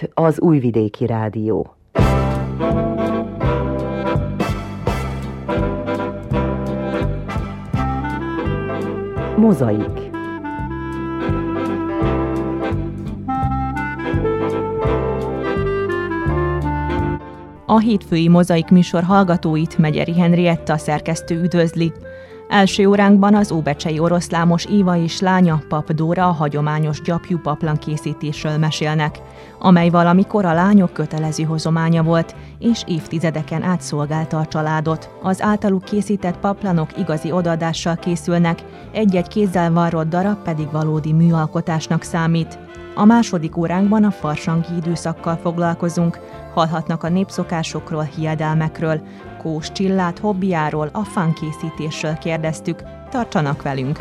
itt az Újvidéki Rádió. Mozaik A hétfői mozaik műsor hallgatóit Megyeri Henrietta szerkesztő üdvözli. Első óránkban az óbecsei oroszlámos Éva és lánya Pap Dóra a hagyományos gyapjú paplan készítésről mesélnek, amely valamikor a lányok kötelező hozománya volt, és évtizedeken át szolgálta a családot. Az általuk készített paplanok igazi odaadással készülnek, egy-egy kézzel varrott darab pedig valódi műalkotásnak számít. A második óránkban a farsangi időszakkal foglalkozunk, hallhatnak a népszokásokról, hiedelmekről, Kós Csillát hobbiáról, a fankészítésről kérdeztük. Tartsanak velünk!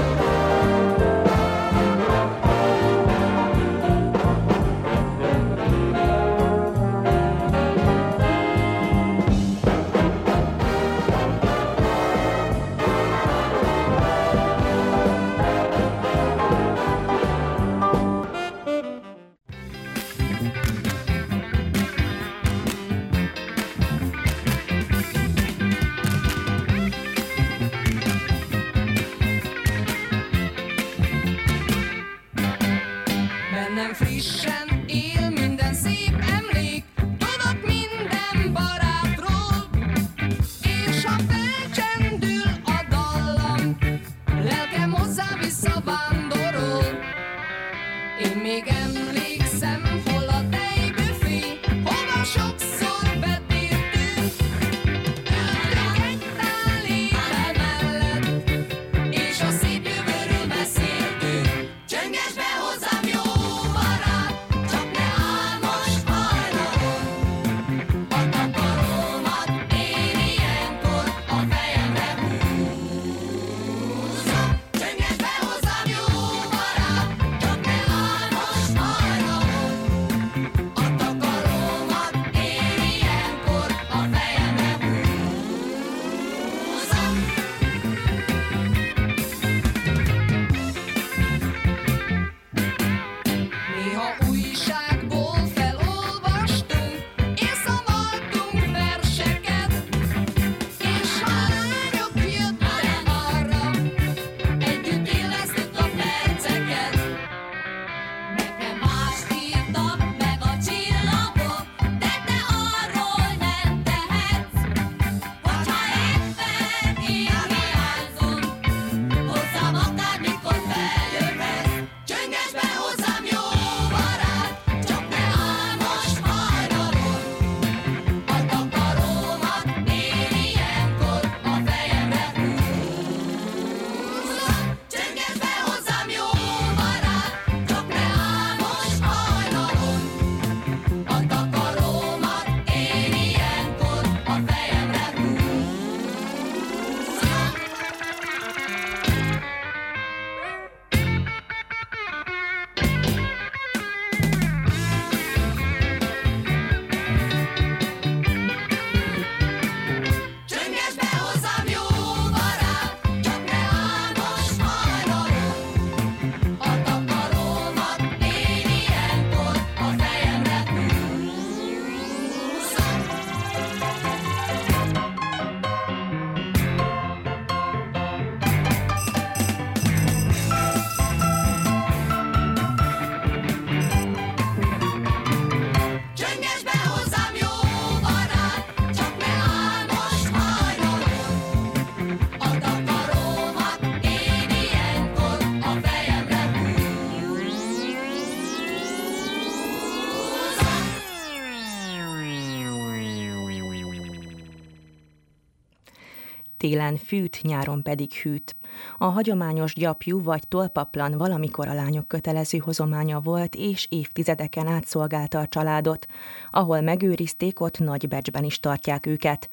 Télen fűt, nyáron pedig hűt. A hagyományos gyapjú vagy tolpaplan valamikor a lányok kötelező hozománya volt, és évtizedeken át szolgálta a családot. Ahol megőrizték, ott nagy becsben is tartják őket.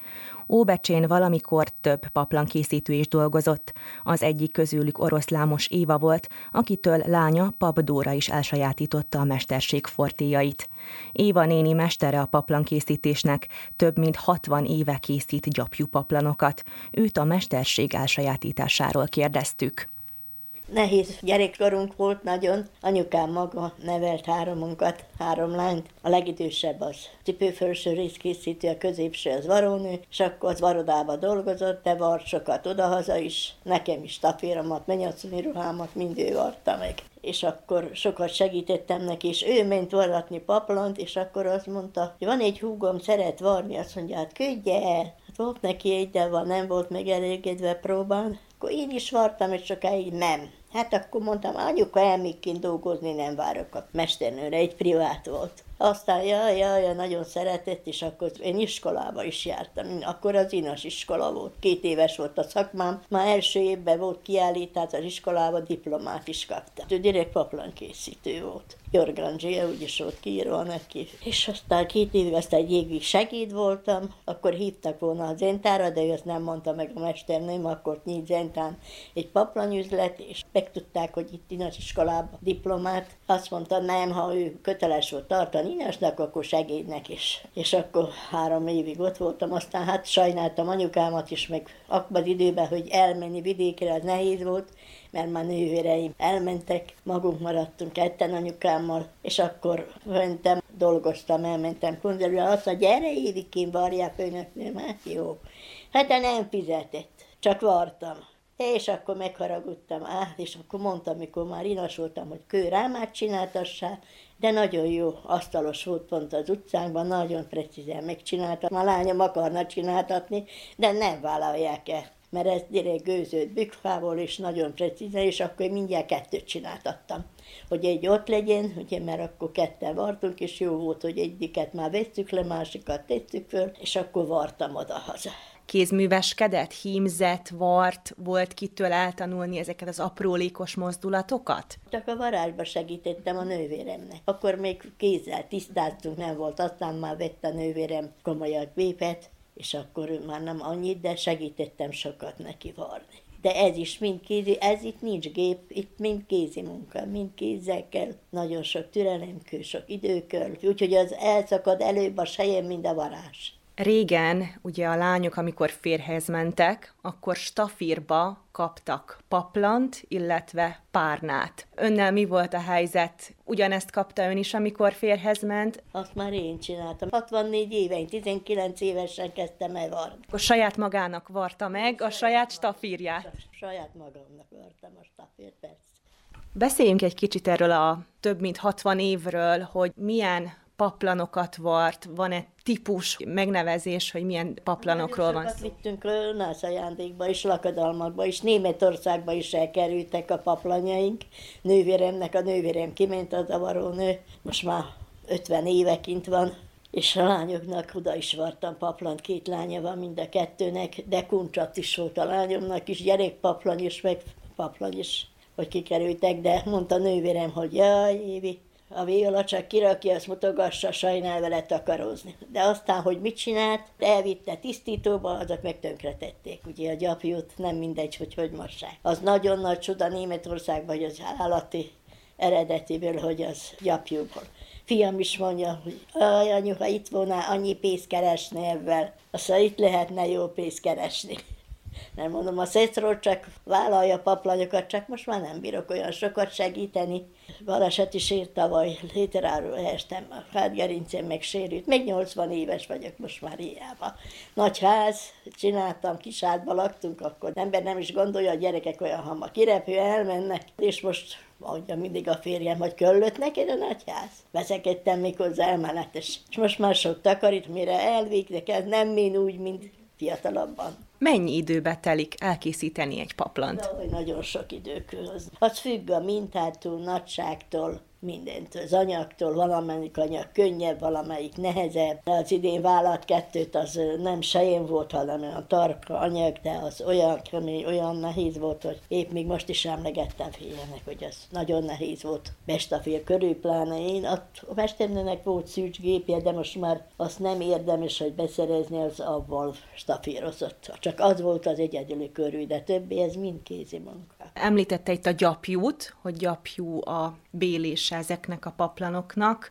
Óbecsén valamikor több paplankészítő is dolgozott. Az egyik közülük oroszlámos Éva volt, akitől lánya Pap Dóra is elsajátította a mesterség fortéjait. Éva néni mestere a paplankészítésnek, több mint 60 éve készít gyapjú paplanokat. Őt a mesterség elsajátításáról kérdeztük. Nehéz gyerekkorunk volt nagyon. Anyukám maga nevelt háromunkat, három lányt. A legidősebb az cipőfelső részkészítő, a középső az varónő, és akkor az varodába dolgozott, de vart sokat odahaza is. Nekem is tapéromat, menyacuni ruhámat mind ő varta meg és akkor sokat segítettem neki, és ő ment varratni paplant, és akkor azt mondta, hogy van egy húgom, szeret varni, azt mondja, hát küldje el. Hát volt neki egy, de van, nem volt megelégedve próbán. Akkor én is vartam, és sokáig nem. Hát akkor mondtam, anyuka elmíg kint dolgozni, nem várok a mesternőre, egy privát volt. Aztán jaj, jaj, nagyon szeretett, és akkor én iskolába is jártam. Akkor az inas iskola volt. Két éves volt a szakmám. Már első évben volt kiállítás az iskolába, diplomát is kaptam. Ő direkt paplankészítő volt. Jorganzsia, úgyis volt kiírva neki. És aztán két évig, aztán egy évig segéd voltam, akkor hívtak volna a zentára, de ő azt nem mondta meg a mesternőm, akkor nyílt zentán egy paplanyüzlet, és megtudták, hogy itt inas iskolában diplomát. Azt mondta, nem, ha ő köteles volt tartani Inasnak, akkor segédnek is. És akkor három évig ott voltam, aztán hát sajnáltam anyukámat is, meg az időben, hogy elmenni vidékre, az nehéz volt, mert már nővéreim elmentek, magunk maradtunk ketten anyukámmal, és akkor mentem, dolgoztam, elmentem konzervre, azt mondja, gyere évig varják önöknél, hát jó. Hát de nem fizetett, csak vartam. És akkor megharagudtam át, és akkor mondtam, mikor már inasoltam, hogy kőrámát csináltassá, de nagyon jó asztalos volt pont az utcánkban, nagyon precízen megcsináltam. A lányom akarna csináltatni, de nem vállalják el mert ez direkt gőzött bükfából, és nagyon precízen, és akkor én mindjárt kettőt csináltattam. Hogy egy ott legyen, ugye, mert akkor ketten vartunk, és jó volt, hogy egyiket már vettük le, másikat tettük föl, és akkor vartam oda-haza kézműveskedett, hímzett, vart, volt kitől eltanulni ezeket az aprólékos mozdulatokat? Csak a varázsba segítettem a nővéremnek. Akkor még kézzel tisztáztunk, nem volt, aztán már vett a nővérem komolyabb gépet, és akkor már nem annyit, de segítettem sokat neki varni. De ez is mind kézi, ez itt nincs gép, itt mind kézi munka, mind kézzel kell, nagyon sok türelemkő, sok időkör, úgyhogy az elszakad előbb a sejem, mint a varázs. Régen, ugye a lányok, amikor férhez mentek, akkor stafírba kaptak paplant, illetve párnát. Önnel mi volt a helyzet? Ugyanezt kapta ön is, amikor férhez ment? Azt már én csináltam. 64 éve, 19 évesen kezdtem el varni. A saját magának varta meg a saját stafírját? Saját magamnak vartam a stafírt, persze. Beszéljünk egy kicsit erről a több mint 60 évről, hogy milyen paplanokat vart, van-e típus, megnevezés, hogy milyen paplanokról van szó? vittünk nász ajándékba és lakadalmakba, és Németországba is elkerültek a paplanyaink. Nővéremnek a nővérem kiment a zavarónő, most már 50 éve kint van, és a lányoknak oda is vartam paplant, két lánya van mind a kettőnek, de kuncsat is volt a lányomnak is, gyerekpaplany is, meg paplany is, hogy kikerültek, de mondta nővérem, hogy jaj, Évi, a viola csak kirakja, azt mutogassa, sajnál vele takarózni. De aztán, hogy mit csinált, elvitte tisztítóba, azok meg tönkretették. Ugye a gyapjút nem mindegy, hogy hogy mossák. Az nagyon nagy csoda Németországban, hogy az állati eredetiből, hogy az gyapjúból. Fiam is mondja, hogy aj, anyuha, itt volna annyi pénzt keresni ebben. Aztán itt lehetne jó pénzt keresni. Nem mondom, a szecról csak vállalja paplanyokat, csak most már nem bírok olyan sokat segíteni. Baleset is ért tavaly, léteráról estem, a hátgerincem megsérült. Még 80 éves vagyok most már hiába. Nagy ház, csináltam, kisádba laktunk, akkor ember nem is gondolja, a gyerekek olyan hamar kirepő, elmennek, és most mondja mindig a férjem, hogy köllött neked a nagyház. Veszekedtem még hozzá elmenetes. És most már sok takarít, mire elvégzik, ez nem min úgy, mint fiatalabban. Mennyi időbe telik elkészíteni egy paplant? De, nagyon sok időköz. Az függ a mintától, nagyságtól, mindentől, az anyagtól, valamelyik anyag könnyebb, valamelyik nehezebb. Az idén vállalt kettőt, az nem sején volt, hanem a tarka anyag, de az olyan ami olyan nehéz volt, hogy épp még most is emlegettem félnek, hogy az nagyon nehéz volt. Bestafér körül, pláne én, a mesternének volt szűcsgépje, de most már azt nem érdemes, hogy beszerezni, az avval stafírozott. Csak az volt az egyedüli körül, de többi ez mind kézi munka. Említette itt a gyapjút, hogy gyapjú a bélés ezeknek a paplanoknak.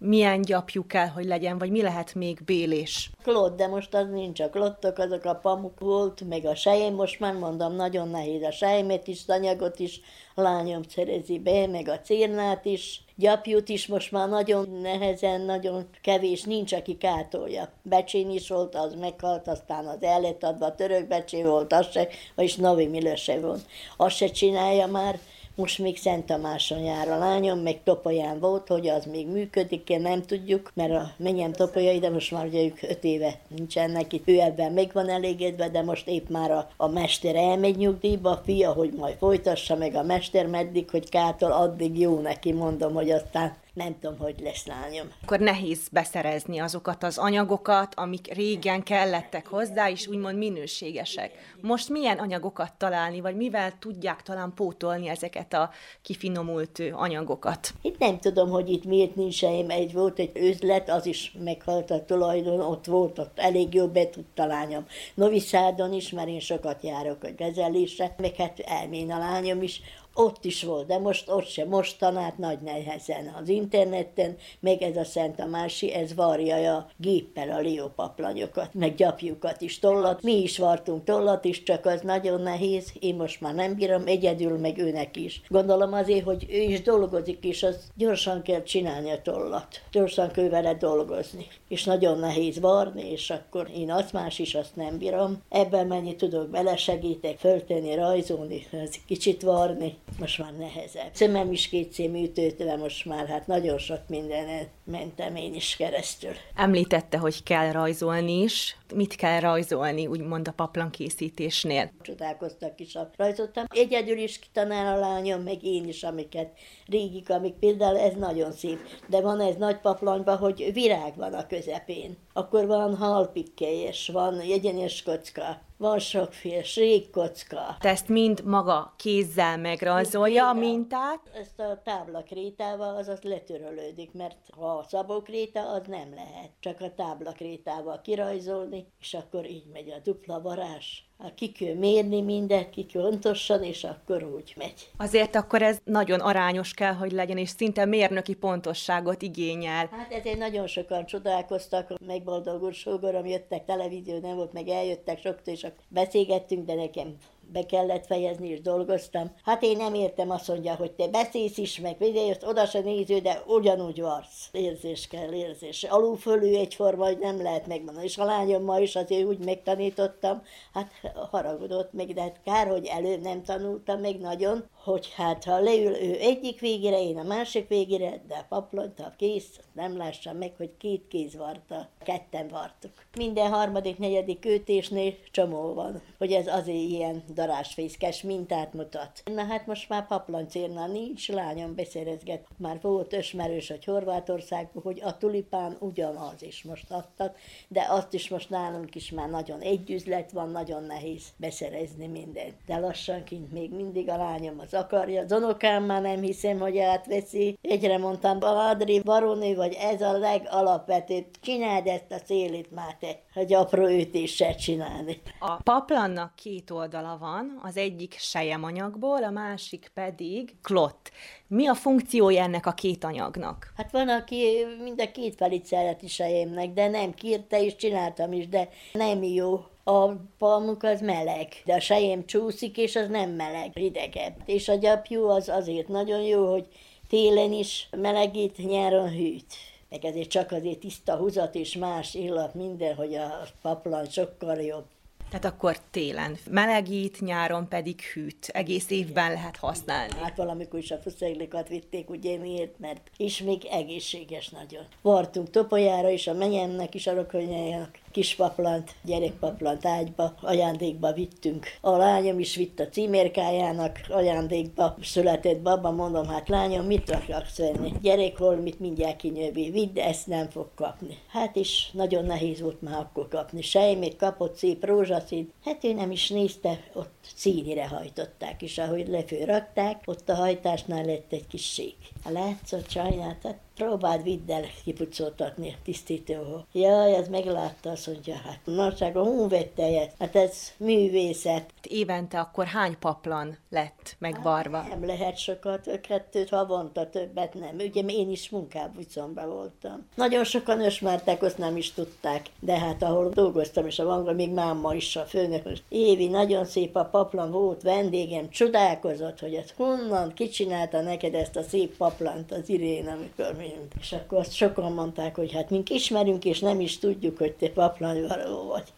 milyen gyapjú kell, hogy legyen, vagy mi lehet még bélés? Klott, de most az nincs. A klottok, azok a pamuk volt, meg a sejém, most már mondom, nagyon nehéz a sejmet is, anyagot is, lányom szerezi be, meg a cérnát is, gyapjút is most már nagyon nehezen, nagyon kevés, nincs, aki kátolja. Becsén is volt, az meghalt, aztán az el lett adva, török becsé volt, az se, vagyis Novi Milöse volt. Azt se csinálja már, most még Szent Tamáson jár a lányom, meg Topolyán volt, hogy az még működik, én nem tudjuk, mert a mennyem Topolyai, de most már ugye ők öt éve nincsenek itt, ő ebben még van elégedve, de most épp már a, a mester elmegy nyugdíjba, a fia, hogy majd folytassa meg a mester meddig, hogy kától addig jó neki, mondom, hogy aztán nem tudom, hogy lesz lányom. Akkor nehéz beszerezni azokat az anyagokat, amik régen kellettek hozzá, és úgymond minőségesek. Most milyen anyagokat találni, vagy mivel tudják talán pótolni ezeket a kifinomult anyagokat? Itt nem tudom, hogy itt miért nincs sem. Egy volt egy üzlet, az is meghalt a tulajdon, ott volt, ott elég jó be tudta lányom. Noviszádon is, mert én sokat járok a gezelésre, meg hát elmén a lányom is, ott is volt, de most ott sem, most tanált nagy nehezen az interneten, meg ez a Szent Tamási, ez varja a géppel a liópaplanyokat, meg gyapjukat is, tollat. Mi is vartunk tollat is, csak az nagyon nehéz, én most már nem bírom, egyedül meg őnek is. Gondolom azért, hogy ő is dolgozik, és az gyorsan kell csinálni a tollat. Gyorsan kell vele dolgozni. És nagyon nehéz varni, és akkor én azt más is azt nem bírom. Ebben mennyit tudok belesegítek, föltenni, rajzolni, kicsit varni, most már nehezebb. Szemem is két szémű töltve most már, hát nagyon sok mindenen mentem én is keresztül. Említette, hogy kell rajzolni is. Mit kell rajzolni, úgymond a paplan készítésnél? Csodálkoztak is, a rajzoltam. Egyedül is kitanál a lányom, meg én is, amiket régik, amik például ez nagyon szép. De van ez nagy paplanyban, hogy virág van a közepén. Akkor van halpikkelyes, van egyenes kocka, van sokféle srékkocka. Te ezt mind maga kézzel megrajzolja a mintát? Ezt a táblakrétával azaz letörölődik, mert ha a szabókréta, az nem lehet. Csak a táblakrétával kirajzolni, és akkor így megy a dupla varázs. Ki kell mérni mindent, ki kell ontosan, és akkor úgy megy. Azért akkor ez nagyon arányos kell, hogy legyen, és szinte mérnöki pontosságot igényel. Hát ezért nagyon sokan csodálkoztak, megboldogult sógorom, jöttek, televízió nem volt, meg eljöttek soktól, és beszélgettünk, de nekem be kellett fejezni, és dolgoztam. Hát én nem értem, azt mondja, hogy te beszélsz is, meg videót, oda se néző, de ugyanúgy varsz. Érzés kell, érzés. Alul fölül egyforma, hogy nem lehet megmondani. És a lányom ma is azért úgy megtanítottam, hát haragudott meg, de hát kár, hogy előbb nem tanultam meg nagyon, hogy hát ha leül ő egyik végére, én a másik végére, de a paplont, ha kész, nem lássam meg, hogy két kéz varta, ketten vartuk. Minden harmadik, negyedik kötésnél csomó van, hogy ez azért ilyen darásfészkes mintát mutat. Na hát most már paplancérna nincs, lányom beszerezget. Már volt ösmerős, hogy Horvátországban, hogy a tulipán ugyanaz is most adtak, de azt is most nálunk is már nagyon egy üzlet van, nagyon nehéz beszerezni mindent. De lassanként még mindig a lányom az akarja. Az unokám már nem hiszem, hogy átveszi. Egyre mondtam, Adri, baronő vagy, ez a legalapvetőbb. Csináld ezt a célit már te, hogy apró ütéssel csinálni. A paplannak két oldala van, az egyik sejemanyagból, a másik pedig klott. Mi a funkciója ennek a két anyagnak? Hát van, aki mind a két felit szereti sejemnek, de nem kírta, és csináltam is, de nem jó a palmuk az meleg, de a sejem csúszik, és az nem meleg, hidegebb. És a gyapjú az azért nagyon jó, hogy télen is melegít, nyáron hűt. Meg ezért csak azért tiszta húzat és más illat, minden, hogy a paplan sokkal jobb. Tehát akkor télen melegít, nyáron pedig hűt. Egész évben lehet használni. Hát valamikor is a fuszeglikat vitték, ugye miért, mert is még egészséges nagyon. Vartunk topolyára is, a menyemnek is, a rokonyájának kispaplant, gyerekpaplant ágyba, ajándékba vittünk. A lányom is vitt a címérkájának ajándékba, született baba, mondom, hát lányom, mit akarsz venni? Gyerek mit mindjárt kinyövi, vidd, ezt nem fog kapni. Hát is nagyon nehéz volt már akkor kapni. Sejmét kapott szép rózsaszín, hát ő nem is nézte, ott színire hajtották, és ahogy lefőrakták, ott a hajtásnál lett egy kis sík. A látszott sajnát, hát próbáld vidd el kipucoltatni tisztítóhoz. Jaj, ez meglátta, azt mondja, hát nagysága honvédtejet, hát ez művészet. Évente akkor hány paplan lett megvarva? Nem lehet sokat, kettőt havonta, többet nem. Ugye én is munkábucomban voltam. Nagyon sokan ösmertek, azt nem is tudták, de hát ahol dolgoztam, és a vangra még máma is a főnök. Évi, nagyon szép a paplan volt, vendégem, csodálkozott, hogy ez honnan, kicsinálta neked ezt a szép paplant az Irén, amikor mi. És akkor azt sokan mondták, hogy hát mink ismerünk, és nem is tudjuk, hogy te paplanvaró vagy.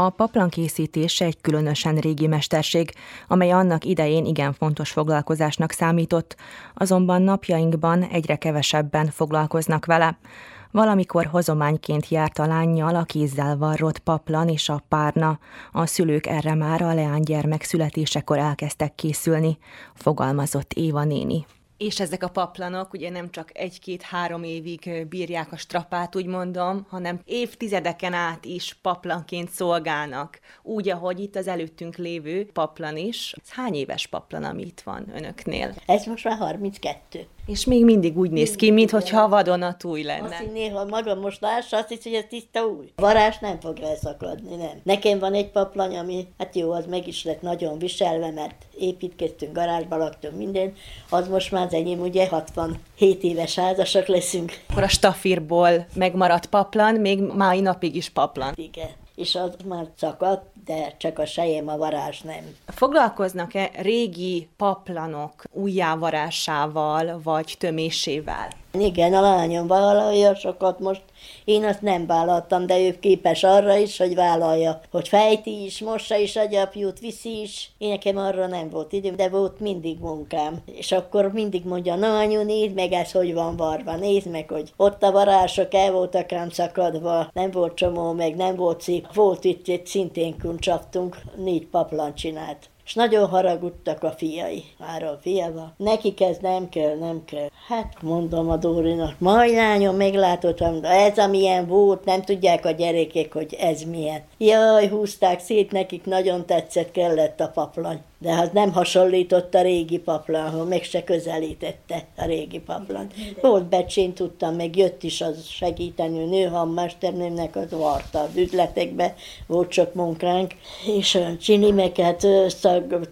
A paplan készítése egy különösen régi mesterség, amely annak idején igen fontos foglalkozásnak számított, azonban napjainkban egyre kevesebben foglalkoznak vele. Valamikor hozományként járt a lányjal a kézzel varrott paplan és a párna. A szülők erre már a leánygyermek születésekor elkezdtek készülni, fogalmazott Éva néni. És ezek a paplanok ugye nem csak egy-két-három évig bírják a strapát, úgy mondom, hanem évtizedeken át is paplanként szolgálnak. Úgy, ahogy itt az előttünk lévő paplan is. Ez hány éves paplan, ami itt van önöknél? Ez most már 32. És még mindig úgy néz ki, mintha vadonatúj lenne. Azt néha maga most lássa, azt hiszi, hogy ez tiszta új. Varás nem fog elszakadni, nem. Nekem van egy paplany, ami, hát jó, az meg is lett nagyon viselve, mert építkeztünk, garázsba laktunk, minden. Az most már az enyém, ugye 67 éves házasak leszünk. Akkor a stafírból megmaradt paplan, még mai napig is paplan. Igen és az már szakadt, de csak a sejem a varázs nem. Foglalkoznak-e régi paplanok újjávarásával vagy tömésével? Igen, a lányom vállalja sokat most. Én azt nem vállaltam, de ő képes arra is, hogy vállalja, hogy fejti is, mossa is a gyapjút, viszi is. Én nekem arra nem volt időm, de volt mindig munkám. És akkor mindig mondja, na anyu, nézd meg ez, hogy van varva, nézd meg, hogy ott a varások el voltak rám szakadva, nem volt csomó, meg nem volt szép. Volt itt egy szintén kuncsaftunk, négy paplan csinált és nagyon haragudtak a fiai. Három fia van. Nekik ez nem kell, nem kell. Hát mondom a Dórinak, majd lányom, meglátottam, de ez amilyen volt, nem tudják a gyerekek, hogy ez milyen. Jaj, húzták szét, nekik nagyon tetszett, kellett a paplany de az nem hasonlított a régi paplanhoz, meg se közelítette a régi paplan. Volt becsén tudtam, meg jött is az segíteni, nőhammesternőmnek az varta az üzletekbe, volt sok munkánk, és a csinimeket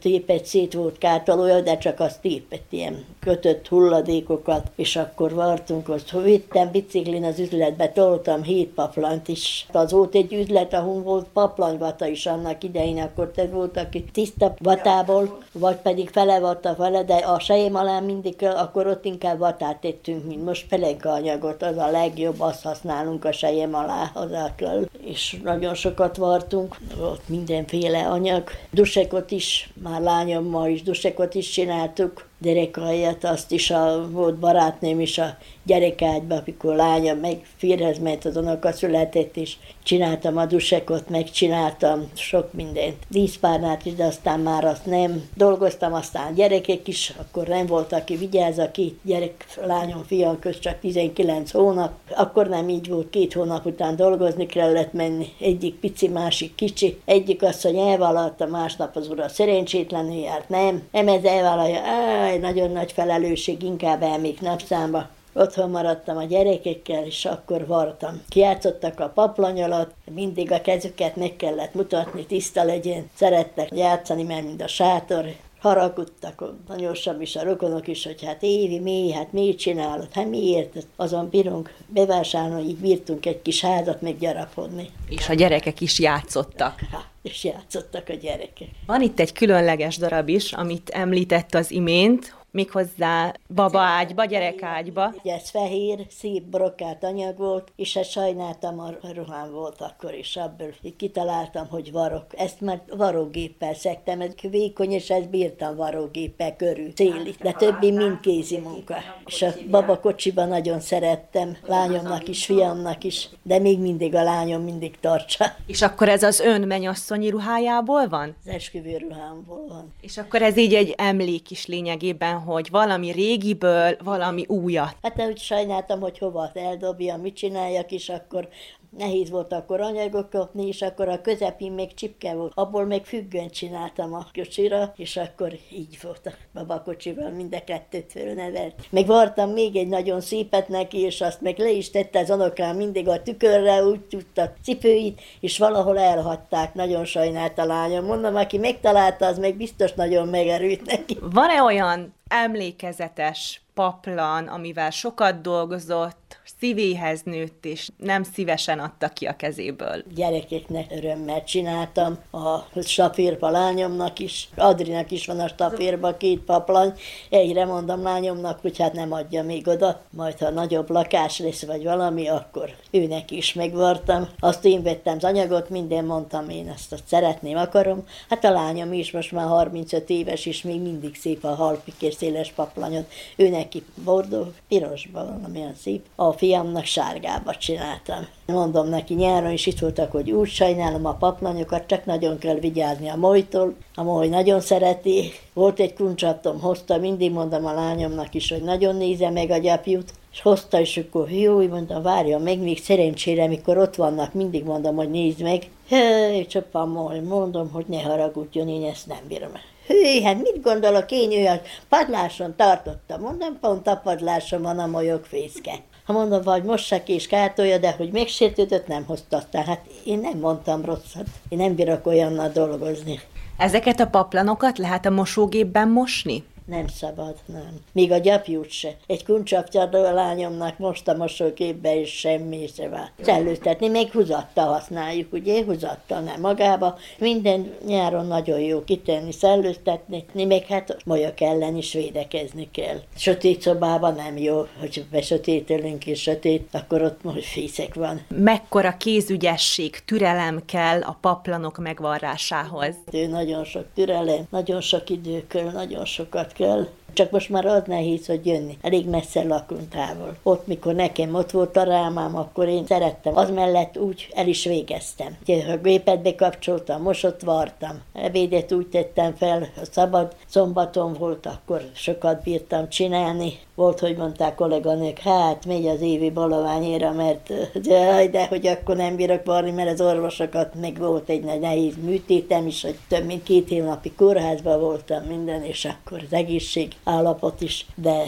tépett szét volt kátolója, de csak az tépett ilyen kötött hulladékokat, és akkor vartunk, azt vittem biciklin az üzletbe, toltam hét paplant is. Az volt egy üzlet, ahol volt paplanyvata is annak idején, akkor te volt, aki tiszta vatá vatából, vagy pedig fele vatta vele, de a sejém alá mindig, akkor ott inkább vatát tettünk, mint most pelenka anyagot, az a legjobb, azt használunk a sejém alá hozátlal. És nagyon sokat vartunk, volt mindenféle anyag. Dusekot is, már lányommal is dusekot is csináltuk, gyerekhajat, azt is a, volt barátném is a gyerekágyba, amikor lánya meg férhez ment az unoka született, és csináltam a dusekot, megcsináltam sok mindent. Díszpárnát is, de aztán már azt nem. Dolgoztam aztán gyerekek is, akkor nem volt, aki vigyáz, a két gyerek, lányom, fiam köz csak 19 hónap. Akkor nem így volt, két hónap után dolgozni kellett menni. Egyik pici, másik kicsi. Egyik asszony elvállalta, másnap az ura szerencsétlenül járt, nem. Emez elvállalja, áj, nagyon nagy felelősség, inkább elmék napszámba. Otthon maradtam a gyerekekkel, és akkor vartam. Kiátszottak a paplany alatt, mindig a kezüket meg kellett mutatni, tiszta legyen. Szerettek játszani, mert mind a sátor, haragudtak nagyon sem is a rokonok is, hogy hát Évi, mi, hát miért csinálod, hát miért? Azon bírunk bevásárolni, így bírtunk egy kis házat meggyarapodni. És a gyerekek is játszottak. Ha, és játszottak a gyerekek. Van itt egy különleges darab is, amit említett az imént, méghozzá babaágyba, gyerekágyba. Ugye ez fehér, szép brokát anyag volt, és ezt sajnáltam, a ruhám volt akkor is, abból így kitaláltam, hogy varok. Ezt már varógéppel szektem, ez vékony, és ezt bírtam varógéppel körül, széli, de többi mind kézi munka. És a babakocsiban nagyon szerettem, lányomnak is, fiamnak is, de még mindig a lányom mindig tartsa. És akkor ez az ön mennyasszonyi ruhájából van? Az esküvő ruhámból van. És akkor ez így egy emlék is lényegében, hogy valami régiből valami újat. Hát úgy sajnáltam, hogy hova eldobja, mit csináljak, és akkor nehéz volt akkor anyagot kapni, és akkor a közepén még csipke volt. Abból még függönt csináltam a kocsira, és akkor így volt a babakocsival, mind a kettőt fölnevelt. Meg vartam még egy nagyon szépet neki, és azt meg le is tette az anokám mindig a tükörre, úgy tudta cipőit, és valahol elhagyták. Nagyon sajnált a lányom. Mondom, aki megtalálta, az meg biztos nagyon megerült neki. Van-e olyan emlékezetes paplan, amivel sokat dolgozott, szívéhez nőtt, és nem szívesen adta ki a kezéből. Gyerekeknek örömmel csináltam, a stafírpa lányomnak is, Adrinak is van a stafírba két paplany, egyre mondom lányomnak, hogy hát nem adja még oda, majd ha nagyobb lakás lesz, vagy valami, akkor őnek is megvartam. Azt én vettem az anyagot, minden mondtam, én ezt azt szeretném, akarom. Hát a lányom is most már 35 éves, és még mindig szép a halpik és széles paplanyot. Ő neki bordó, pirosban van, amilyen szép. A fiamnak sárgába csináltam. Mondom neki, nyáron is itt voltak, hogy úgy sajnálom a paplanyokat, csak nagyon kell vigyázni a molytól. A moly nagyon szereti. Volt egy kuncsaptom, hozta, mindig mondom a lányomnak is, hogy nagyon nézze meg a gyapjút. És hozta, és akkor jó, mondtam, várja meg, még szerencsére, mikor ott vannak, mindig mondom, hogy nézd meg. Hé, csapam, mondom, hogy ne haragudjon, én ezt nem bírom. Hű, hát mit gondolok én, a padláson tartotta. Mondom, pont a padláson van a molyog fészke. Ha mondom, vagy mossa ki és kártolja, de hogy megsértődött, nem hozta. Hát én nem mondtam rosszat. Én nem bírok olyannal dolgozni. Ezeket a paplanokat lehet a mosógépben mosni? Nem szabad, nem. Még a gyapjút se. Egy kuncsaptyadó a lányomnak most a mosóképbe is semmi se vár. Szellőztetni, még húzatta használjuk, ugye, húzatta nem magába. Minden nyáron nagyon jó kitenni, szellőztetni, még hát molyok ellen is védekezni kell. Sötét szobában nem jó, hogy besötételünk és sötét, akkor ott most fészek van. Mekkora kézügyesség, türelem kell a paplanok megvarrásához? Ő nagyon sok türelem, nagyon sok idő kell, nagyon sokat kell. Csak most már az nehéz, hogy jönni. Elég messze lakunk távol. Ott, mikor nekem ott volt a rámám, akkor én szerettem. Az mellett úgy el is végeztem. Ugye, a gépet bekapcsoltam, mosott vartam. Ebédet úgy tettem fel, a szabad szombaton volt, akkor sokat bírtam csinálni. Volt, hogy mondták kolléganők, hát megy az évi balaványéra, mert de, de hogy akkor nem bírok varni, mert az orvosokat még volt egy nagy nehéz műtétem is, hogy több mint két hónapi kórházban voltam minden, és akkor az egészség állapot is, de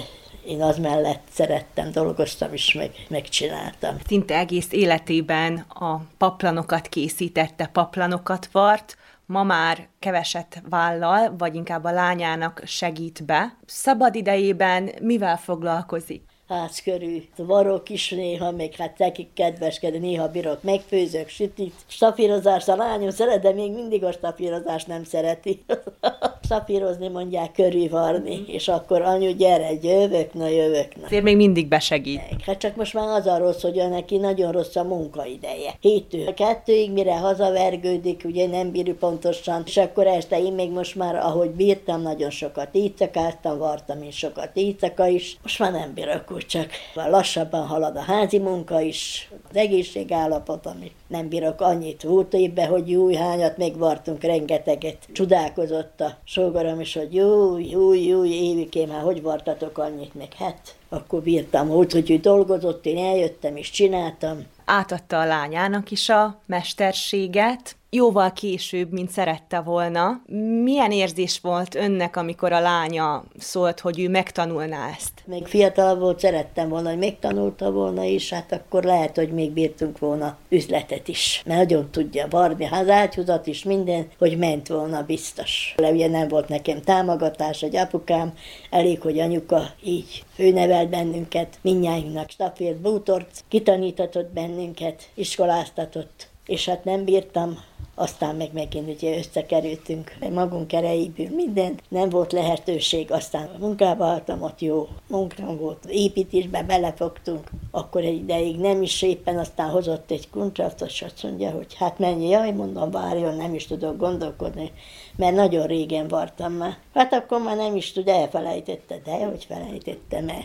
én az mellett szerettem, dolgoztam is, meg, megcsináltam. Szinte egész életében a paplanokat készítette, paplanokat vart, ma már keveset vállal, vagy inkább a lányának segít be. Szabad idejében mivel foglalkozik? Ház körül. Varok is néha, még hát nekik kedveskedni, néha bírok, megfőzök, sütit. Stafírozás a lányom szeret, de még mindig a stafírozást nem szereti. Stafírozni mondják körülvarni, és akkor anyu, gyere, jövök, na jövök. Na. Azért még mindig besegít. Hát csak most már az a rossz, hogy neki nagyon rossz a munkaideje. Hétől kettőig, mire hazavergődik, ugye nem bírja pontosan, és akkor este én még most már, ahogy bírtam, nagyon sokat éjszakáztam, vartam én sokat éjszaka is, most már nem bírok csak lassabban halad a házi munka is, az egészségállapot, ami nem bírok annyit. Volt évben, hogy jó, hányat megvartunk, rengeteget. Csodálkozott a sógorom is, hogy jó, jó, jó, évikém, hát hogy vartatok annyit meg? Hát, akkor bírtam. Volt, hogy ő dolgozott, én eljöttem és csináltam. Átadta a lányának is a mesterséget, jóval később, mint szerette volna. Milyen érzés volt önnek, amikor a lánya szólt, hogy ő megtanulná ezt? Még fiatal volt, szerettem volna, hogy megtanulta volna, és hát akkor lehet, hogy még bírtunk volna üzletet is. Mert nagyon tudja varni, az ágyhuzat is minden, hogy ment volna biztos. Le ugye nem volt nekem támogatás, egy apukám, elég, hogy anyuka így főnevelt bennünket, minnyájunknak stafért bútort, kitanítatott bennünket, iskoláztatott, és hát nem bírtam aztán meg megint ugye összekerültünk, magunk erejéből minden, nem volt lehetőség, aztán munkába álltam, ott jó munkám volt, építésbe belefogtunk, akkor egy ideig nem is éppen, aztán hozott egy kuncsot, és azt mondja, hogy hát mennyi, jaj, mondom, várjon, nem is tudok gondolkodni, mert nagyon régen vartam már. Hát akkor már nem is tud, elfelejtette, de hogy felejtettem el.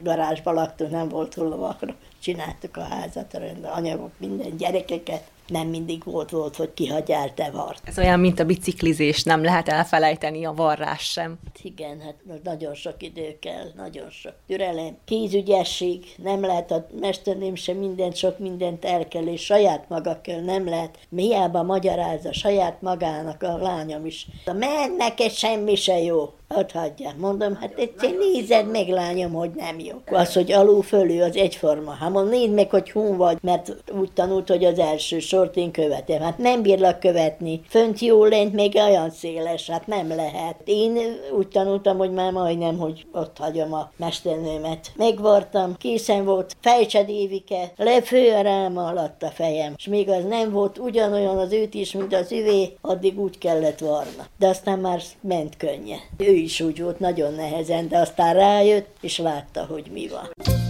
Garázsba laktunk, nem volt hol csináltuk a házat, a anyagok, minden gyerekeket, nem mindig volt volt, hogy kihagyjál te vart. Ez olyan, mint a biciklizés, nem lehet elfelejteni a varrás sem. Igen, hát nagyon sok idő kell, nagyon sok türelem, kézügyesség, nem lehet a mesterném sem mindent, sok mindent el kell, és saját maga kell, nem lehet. Miába magyarázza saját magának a lányom is. A mennek, semmi se jó. Ott hagyja. Mondom, hát egyszer nézed meg, lányom, hogy nem jó. Az, hogy alul fölül, az egyforma. Hát mondom, nézd meg, hogy hun vagy, mert úgy tanult, hogy az első sort én követem. Hát nem bírlak követni. Fönt jó lent még olyan széles, hát nem lehet. Én úgy tanultam, hogy már majdnem, hogy ott hagyom a mesternőmet. Megvartam, készen volt, fejtsed évike, lefő a ráma alatt a fejem. És még az nem volt ugyanolyan az őt is, mint az üvé, addig úgy kellett varna. De aztán már ment könnye. Ő is úgy volt nagyon nehezen, de aztán rájött, és látta, hogy mi van.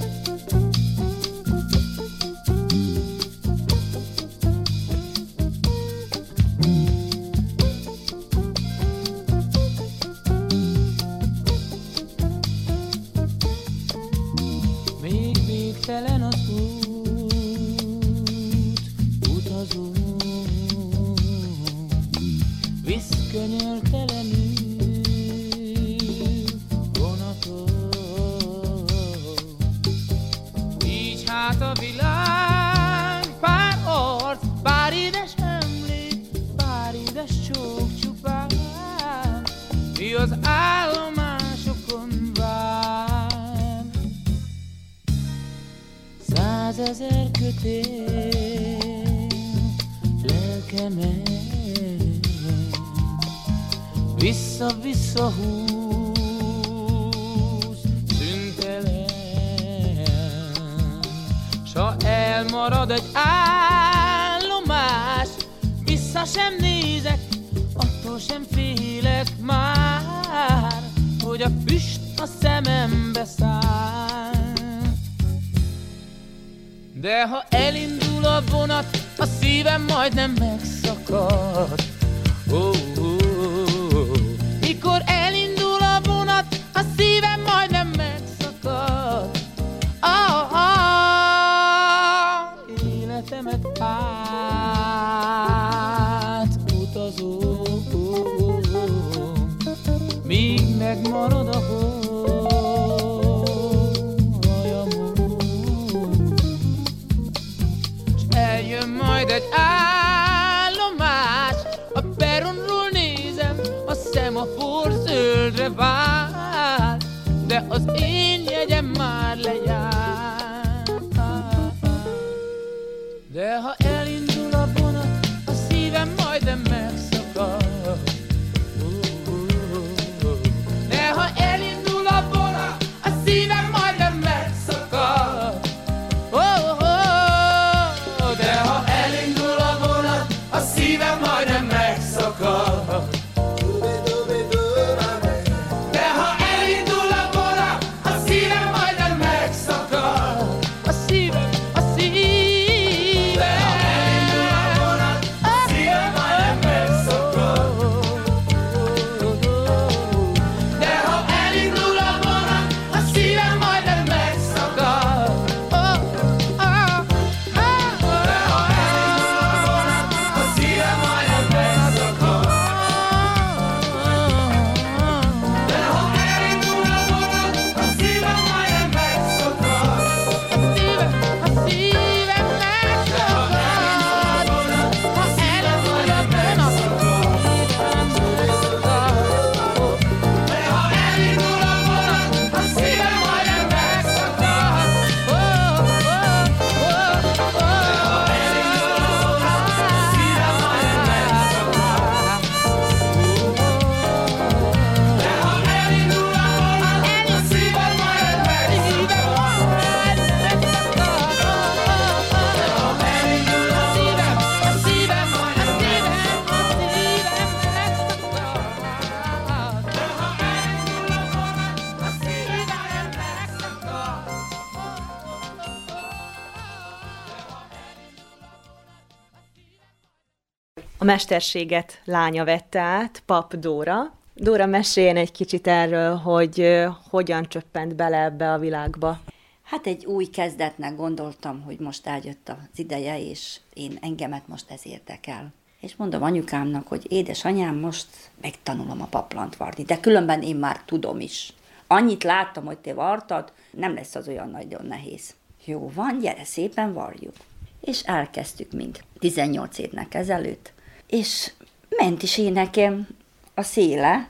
Mesterséget lánya vette át, Pap Dóra. Dóra, meséljen egy kicsit erről, hogy hogyan csöppent bele ebbe a világba. Hát egy új kezdetnek gondoltam, hogy most eljött az ideje, és én engemet most ez érdekel. És mondom anyukámnak, hogy édesanyám, most megtanulom a paplant varni, de különben én már tudom is. Annyit láttam, hogy te vartad, nem lesz az olyan nagyon nehéz. Jó van, gyere szépen varjuk. És elkezdtük mind 18 évnek ezelőtt, és ment is én nekem a széle,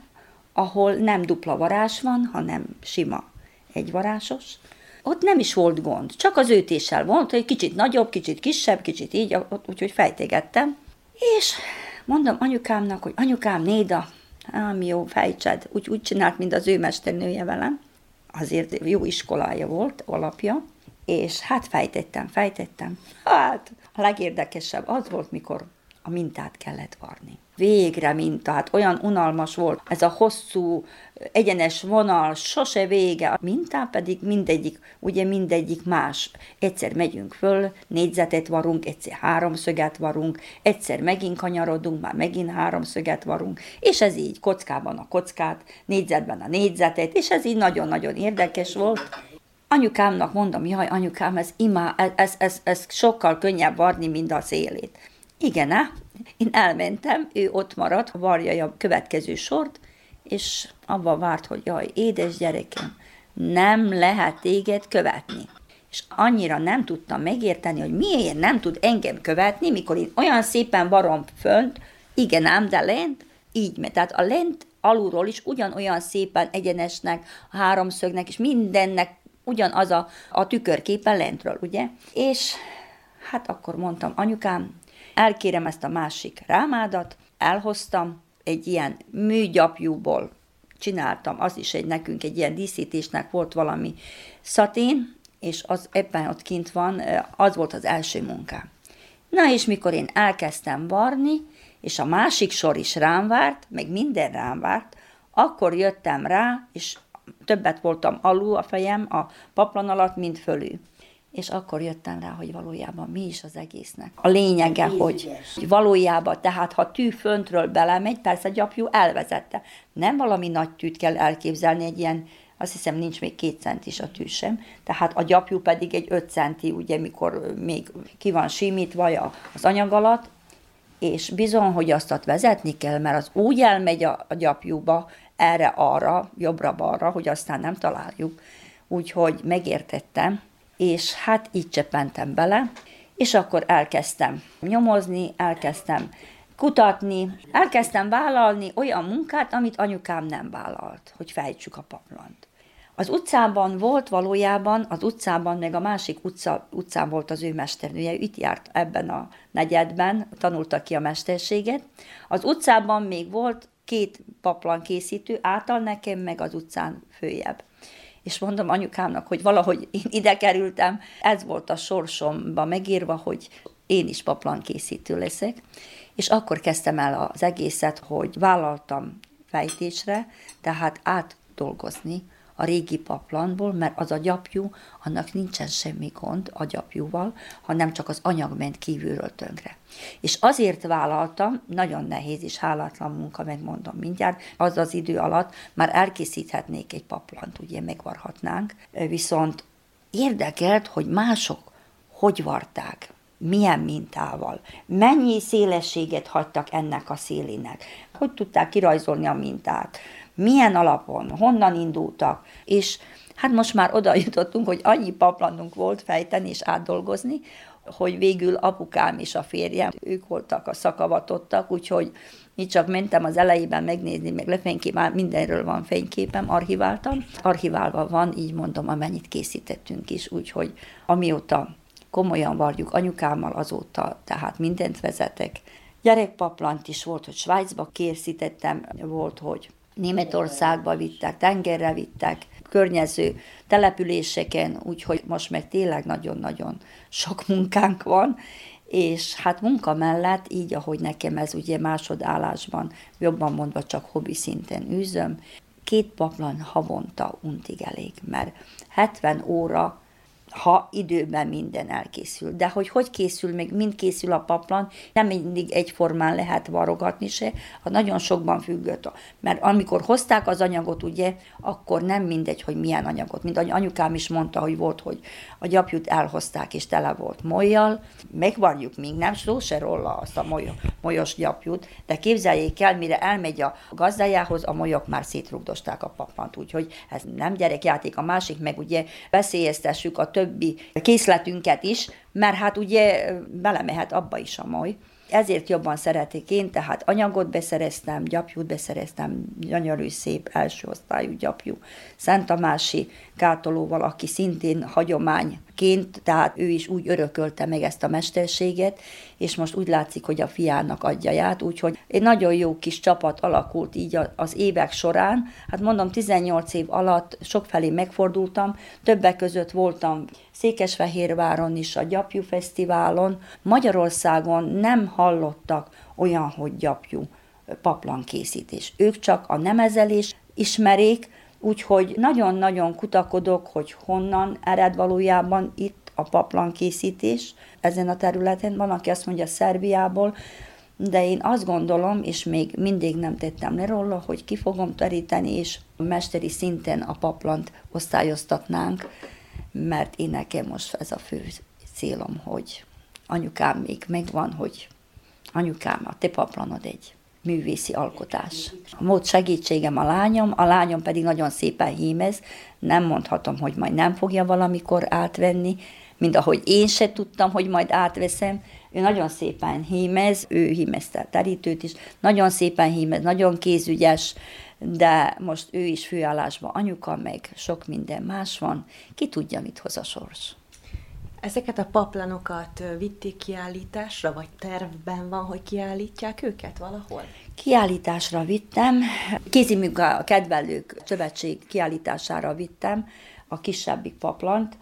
ahol nem dupla varázs van, hanem sima egyvarásos. Ott nem is volt gond, csak az őtéssel volt, hogy kicsit nagyobb, kicsit kisebb, kicsit így, úgyhogy fejtégettem. És mondom anyukámnak, hogy anyukám, Néda, ám jó, fejtsed, úgy, úgy csinált, mint az ő mesternője velem. Azért jó iskolája volt, alapja, és hát fejtettem, fejtettem. Hát a legérdekesebb az volt, mikor a mintát kellett varni. Végre minta, hát olyan unalmas volt, ez a hosszú, egyenes vonal, sose vége, a mintán pedig mindegyik, ugye mindegyik más. Egyszer megyünk föl, négyzetet varunk, egyszer háromszöget varunk, egyszer megint kanyarodunk, már megint háromszöget varunk, és ez így kockában a kockát, négyzetben a négyzetet, és ez így nagyon-nagyon érdekes volt. Anyukámnak mondom, jaj, anyukám, ez, imá, ez, ez, ez, ez sokkal könnyebb varni, mint a szélét. Igen, á, én elmentem, ő ott maradt, varja a következő sort, és abba várt, hogy jaj, édes gyerekem, nem lehet téged követni. És annyira nem tudtam megérteni, hogy miért nem tud engem követni, mikor én olyan szépen varom fönt, igen ám, de lent így megy. Tehát a lent alulról is ugyanolyan szépen egyenesnek, a háromszögnek, és mindennek ugyanaz a, a tükörképen lentről, ugye? És hát akkor mondtam, anyukám, elkérem ezt a másik rámádat, elhoztam, egy ilyen műgyapjúból csináltam, az is egy nekünk egy ilyen díszítésnek volt valami szatén, és az ebben ott kint van, az volt az első munkám. Na és mikor én elkezdtem varni, és a másik sor is rám várt, meg minden rám várt, akkor jöttem rá, és többet voltam alul a fejem a paplan alatt, mint fölül. És akkor jöttem rá, hogy valójában mi is az egésznek. A lényege, hogy valójában, tehát ha tű föntről belemegy, persze gyapjú elvezette. Nem valami nagy tűt kell elképzelni, egy ilyen azt hiszem nincs még két centis a tű sem, tehát a gyapjú pedig egy öt centi, ugye mikor még ki van simítva az anyag alatt, és bizony, hogy azt vezetni kell, mert az úgy elmegy a, a gyapjúba, erre-arra, jobbra-balra, hogy aztán nem találjuk. Úgyhogy megértettem, és hát így csepentem bele, és akkor elkezdtem nyomozni, elkezdtem kutatni, elkezdtem vállalni olyan munkát, amit anyukám nem vállalt, hogy fejtsük a paplant. Az utcában volt valójában, az utcában, meg a másik utca, utcán volt az ő mesternője, itt járt ebben a negyedben, tanulta ki a mesterséget. Az utcában még volt két paplan készítő, által nekem, meg az utcán főjebb. És mondom anyukámnak, hogy valahogy én ide kerültem, ez volt a sorsomba megírva, hogy én is paplan készítő leszek. És akkor kezdtem el az egészet, hogy vállaltam fejtésre, tehát átdolgozni a régi paplanból, mert az a gyapjú, annak nincsen semmi gond a gyapjúval, hanem csak az anyag ment kívülről tönkre. És azért vállaltam, nagyon nehéz és hálátlan munka, megmondom mindjárt, az az idő alatt már elkészíthetnék egy paplant, ugye megvarhatnánk, viszont érdekelt, hogy mások hogy varták, milyen mintával, mennyi szélességet hagytak ennek a szélének, hogy tudták kirajzolni a mintát, milyen alapon, honnan indultak, és hát most már oda jutottunk, hogy annyi paplanunk volt fejteni és átdolgozni, hogy végül apukám és a férjem, ők voltak a szakavatottak, úgyhogy így csak mentem az elejében megnézni, meg lefénykép, mindenről van fényképem, archiváltam. Archiválva van, így mondom, amennyit készítettünk is, úgyhogy amióta komolyan varjuk anyukámmal azóta, tehát mindent vezetek. Gyerekpaplant is volt, hogy Svájcba készítettem, volt, hogy Németországba vittek, tengerre vittek, környező településeken, úgyhogy most meg tényleg nagyon-nagyon sok munkánk van, és hát munka mellett, így ahogy nekem ez ugye másodállásban, jobban mondva csak hobbi szinten űzöm, két paplan havonta untig elég, mert 70 óra ha időben minden elkészül. De hogy hogy készül, még mind készül a paplan, nem mindig egyformán lehet varogatni se, ha nagyon sokban függött. Mert amikor hozták az anyagot, ugye, akkor nem mindegy, hogy milyen anyagot. Mint anyukám is mondta, hogy volt, hogy a gyapjút elhozták, és tele volt molyjal, megvarjuk még, nem szó se róla azt a moly, molyos gyapjút, de képzeljék el, mire elmegy a gazdájához, a molyok már szétrugdosták a paplant, úgyhogy ez nem gyerekjáték, a másik meg ugye veszélyeztessük a többi készletünket is, mert hát ugye belemehet abba is a moly. Ezért jobban szeretik én, tehát anyagot beszereztem, gyapjút beszereztem, gyönyörű szép első osztályú gyapjú. Szent Tamási gátolóval, aki szintén hagyományként, tehát ő is úgy örökölte meg ezt a mesterséget, és most úgy látszik, hogy a fiának adja át, úgyhogy egy nagyon jó kis csapat alakult így az évek során. Hát mondom, 18 év alatt sokfelé megfordultam, többek között voltam Székesfehérváron is a Gyapjú Fesztiválon. Magyarországon nem hallottak olyan, hogy gyapjú paplankészítés. Ők csak a nemezelés ismerik, úgyhogy nagyon-nagyon kutakodok, hogy honnan ered valójában itt a paplankészítés ezen a területen. Van, aki azt mondja Szerbiából, de én azt gondolom, és még mindig nem tettem le róla, hogy ki fogom teríteni, és mesteri szinten a paplant osztályoztatnánk, mert én nekem most ez a fő célom, hogy anyukám még megvan, hogy anyukám, a te paplanod egy művészi alkotás. A mód segítségem a lányom, a lányom pedig nagyon szépen hímez, nem mondhatom, hogy majd nem fogja valamikor átvenni, mint ahogy én se tudtam, hogy majd átveszem. Ő nagyon szépen hímez, ő hímezte a terítőt is, nagyon szépen hímez, nagyon kézügyes, de most ő is főállásban anyuka, meg sok minden más van, ki tudja, mit hoz a sors. Ezeket a paplanokat vitték kiállításra, vagy tervben van, hogy kiállítják őket valahol? Kiállításra vittem, kézimunka kedvelők szövetség kiállítására vittem a kisebbik paplant,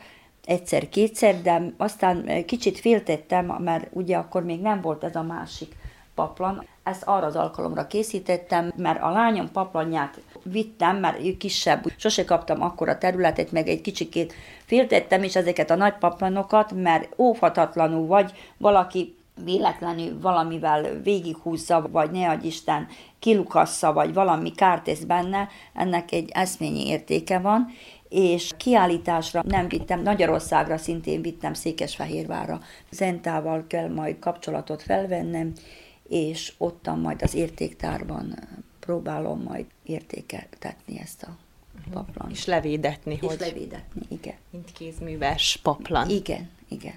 egyszer-kétszer, de aztán kicsit féltettem, mert ugye akkor még nem volt ez a másik paplan. Ezt arra az alkalomra készítettem, mert a lányom paplanját vittem, ő kisebb. Sose kaptam akkor a területet, meg egy kicsikét féltettem is ezeket a nagy paplanokat, mert óhatatlanul vagy valaki véletlenül valamivel végighúzza, vagy ne adj Isten kilukassza, vagy valami kárt tesz benne, ennek egy eszményi értéke van, és kiállításra nem vittem, Magyarországra szintén vittem Székesfehérvárra. Zentával kell majd kapcsolatot felvennem, és ottan majd az értéktárban próbálom majd értékeltetni ezt a mhm. paplan. És levédetni, és hogy... levédetni, igen. Mint kézműves paplan. Igen, igen.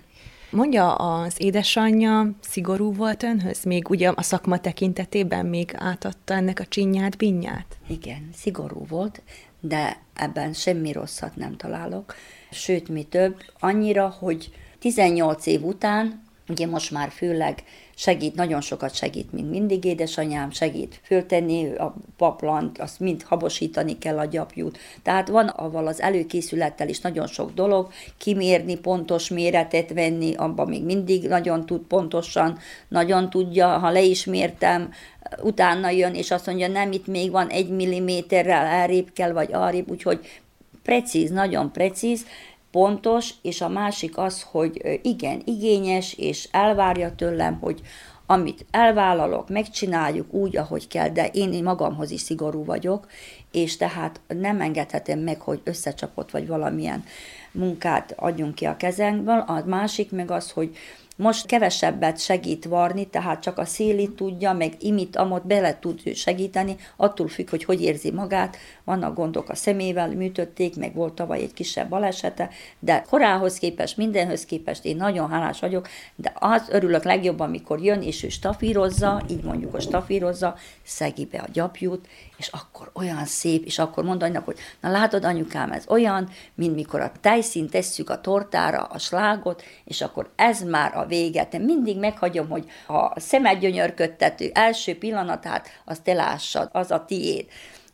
Mondja, az édesanyja szigorú volt önhöz? Még ugye a szakma tekintetében még átadta ennek a csinyát, binyát? Igen, szigorú volt, de ebben semmi rosszat nem találok. Sőt, mi több, annyira, hogy 18 év után, ugye most már főleg segít, nagyon sokat segít, mint mindig édesanyám, segít föltenni a paplant, azt mind habosítani kell a gyapjút. Tehát van avval az előkészülettel is nagyon sok dolog, kimérni, pontos méretet venni, abban még mindig nagyon tud pontosan, nagyon tudja, ha le is mértem, utána jön, és azt mondja, nem, itt még van egy milliméterrel elrébb kell, vagy arrébb, úgyhogy precíz, nagyon precíz, pontos, és a másik az, hogy igen, igényes, és elvárja tőlem, hogy amit elvállalok, megcsináljuk úgy, ahogy kell, de én magamhoz is szigorú vagyok, és tehát nem engedhetem meg, hogy összecsapott vagy valamilyen munkát adjunk ki a kezünkből. A másik meg az, hogy most kevesebbet segít varni, tehát csak a széli tudja, meg imit, amot bele tud segíteni, attól függ, hogy hogy érzi magát. Vannak gondok a szemével, műtötték, meg volt tavaly egy kisebb balesete, de korához képest, mindenhöz képest én nagyon hálás vagyok, de az örülök legjobban, amikor jön, és ő stafírozza, így mondjuk a stafírozza, szegi be a gyapjút, és akkor olyan szép, és akkor mondani, hogy na látod anyukám, ez olyan, mint mikor a tejszínt tesszük a tortára, a slágot, és akkor ez már a véget. Én mindig meghagyom, hogy a szemedgyönyörködtető első pillanatát azt te lássad, az a tiéd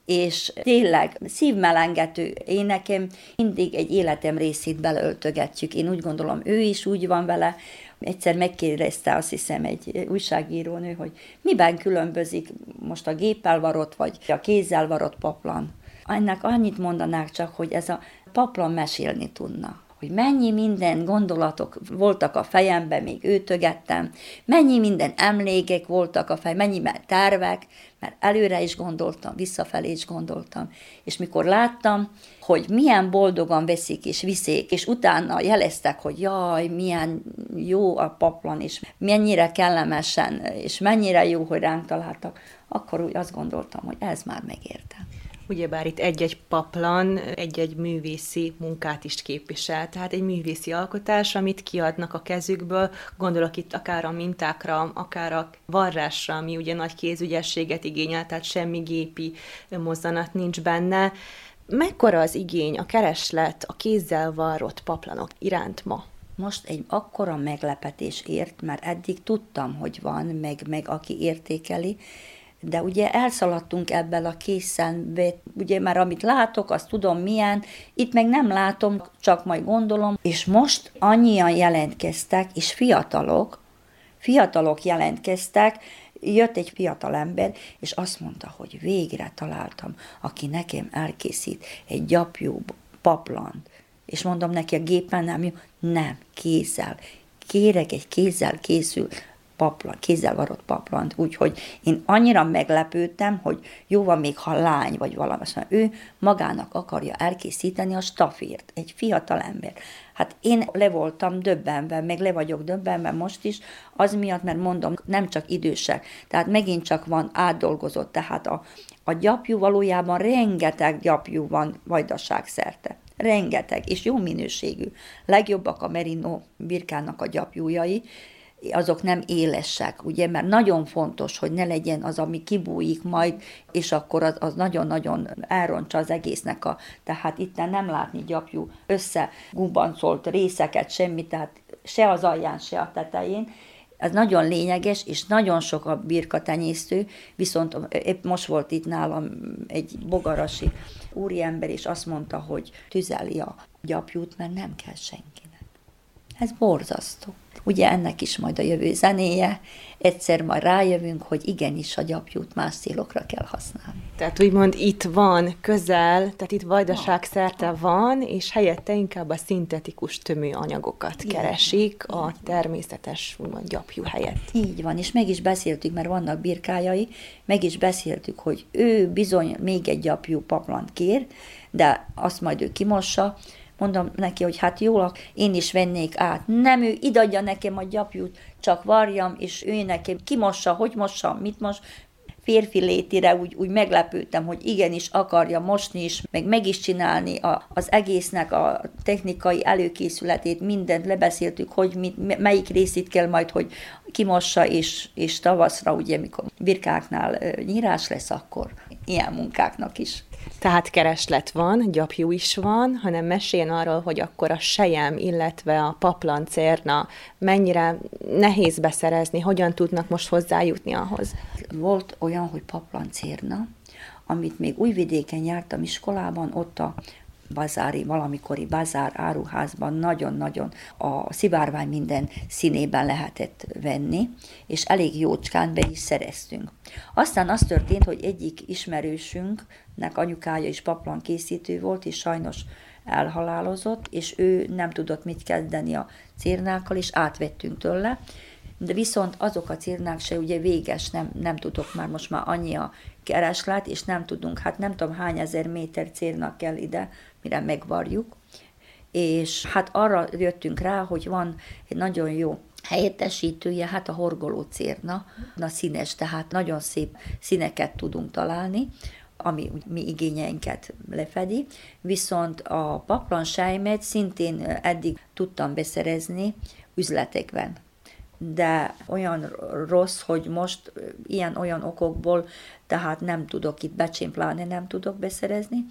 és tényleg szívmelengető. Én nekem mindig egy életem részét beleöltögetjük. Én úgy gondolom, ő is úgy van vele. Egyszer megkérdezte azt hiszem egy újságírónő, hogy miben különbözik most a géppel varott, vagy a kézzel varott paplan. Ennek annyit mondanák csak, hogy ez a paplan mesélni tudna hogy mennyi minden gondolatok voltak a fejemben, még őtögettem, mennyi minden emlékek voltak a fej, mennyi tervek, mert előre is gondoltam, visszafelé is gondoltam. És mikor láttam, hogy milyen boldogan veszik és viszik, és utána jeleztek, hogy jaj, milyen jó a paplan, és mennyire kellemesen, és mennyire jó, hogy ránk találtak, akkor úgy azt gondoltam, hogy ez már megérte. Ugyebár itt egy-egy paplan egy-egy művészi munkát is képvisel, tehát egy művészi alkotás, amit kiadnak a kezükből, gondolok itt akár a mintákra, akár a varrásra, ami ugye nagy kézügyességet igényel, tehát semmi gépi mozzanat nincs benne. Mekkora az igény, a kereslet a kézzel varrott paplanok iránt ma? Most egy akkora meglepetés ért, mert eddig tudtam, hogy van, meg, meg aki értékeli, de ugye elszaladtunk ebből a készenbe, ugye már amit látok, azt tudom milyen, itt meg nem látom, csak majd gondolom, és most annyian jelentkeztek, és fiatalok, fiatalok jelentkeztek, jött egy fiatal ember, és azt mondta, hogy végre találtam, aki nekem elkészít egy gyapjú paplant. És mondom neki, a gépen nem jó, nem, kézzel. Kérek egy kézzel készül paplan, kézzel varott paplant, úgyhogy én annyira meglepődtem, hogy jó van még, ha lány vagy valami, azt ő magának akarja elkészíteni a stafírt, egy fiatal ember. Hát én le voltam döbbenve, meg le vagyok döbbenve most is, az miatt, mert mondom, nem csak idősek, tehát megint csak van átdolgozott, tehát a, a gyapjú valójában rengeteg gyapjú van vajdaság szerte. Rengeteg, és jó minőségű. Legjobbak a merino birkának a gyapjújai, azok nem élesek, ugye, mert nagyon fontos, hogy ne legyen az, ami kibújik majd, és akkor az, az nagyon-nagyon elrontsa az egésznek a, tehát itt nem látni gyapjú összegumbancolt részeket, semmit, tehát se az alján, se a tetején, ez nagyon lényeges, és nagyon sok a birka tenyésztő, viszont épp most volt itt nálam egy bogarasi úriember, és azt mondta, hogy tüzeli a gyapjút, mert nem kell senkinek. Ez borzasztó. Ugye ennek is majd a jövő zenéje, egyszer majd rájövünk, hogy igenis a gyapjút más célokra kell használni. Tehát úgymond itt van közel, tehát itt vajdaság szerte van, és helyette inkább a szintetikus tömőanyagokat Igen. keresik a természetes úgymond gyapjú helyett. Így van, és meg is beszéltük, mert vannak birkájai, meg is beszéltük, hogy ő bizony még egy gyapjú paplant kér, de azt majd ő kimossa, Mondom neki, hogy hát jól, én is vennék át. Nem, ő idadja nekem a gyapjút, csak varjam, és ő nekem kimossa, hogy mossa, mit mos, férfi létire úgy, úgy meglepődtem, hogy igenis akarja mosni is, meg meg is csinálni a, az egésznek a technikai előkészületét, mindent lebeszéltük, hogy mit, melyik részét kell majd, hogy kimossa, és, és tavaszra, ugye, mikor birkáknál nyírás lesz, akkor ilyen munkáknak is. Tehát kereslet van, gyapjú is van, hanem meséljen arról, hogy akkor a sejem, illetve a paplancérna mennyire nehéz beszerezni, hogyan tudnak most hozzájutni ahhoz. Volt olyan, hogy paplancérna, amit még újvidéken jártam iskolában, ott a bazári, valamikori bazár áruházban nagyon-nagyon a szivárvány minden színében lehetett venni, és elég jócskán be is szereztünk. Aztán az történt, hogy egyik ismerősünknek anyukája is paplan készítő volt, és sajnos elhalálozott, és ő nem tudott mit kezdeni a cérnákkal, és átvettünk tőle, de viszont azok a cirnák se ugye véges, nem, nem tudok már most már annyi a kereslet, és nem tudunk, hát nem tudom hány ezer méter cérnak kell ide, mire megvarjuk, és hát arra jöttünk rá, hogy van egy nagyon jó helyettesítője, hát a horgoló cérna, a színes, tehát nagyon szép színeket tudunk találni, ami mi igényeinket lefedi, viszont a paplan sájmet szintén eddig tudtam beszerezni üzletekben de olyan rossz, hogy most ilyen-olyan okokból, tehát nem tudok itt becsimplálni, nem tudok beszerezni.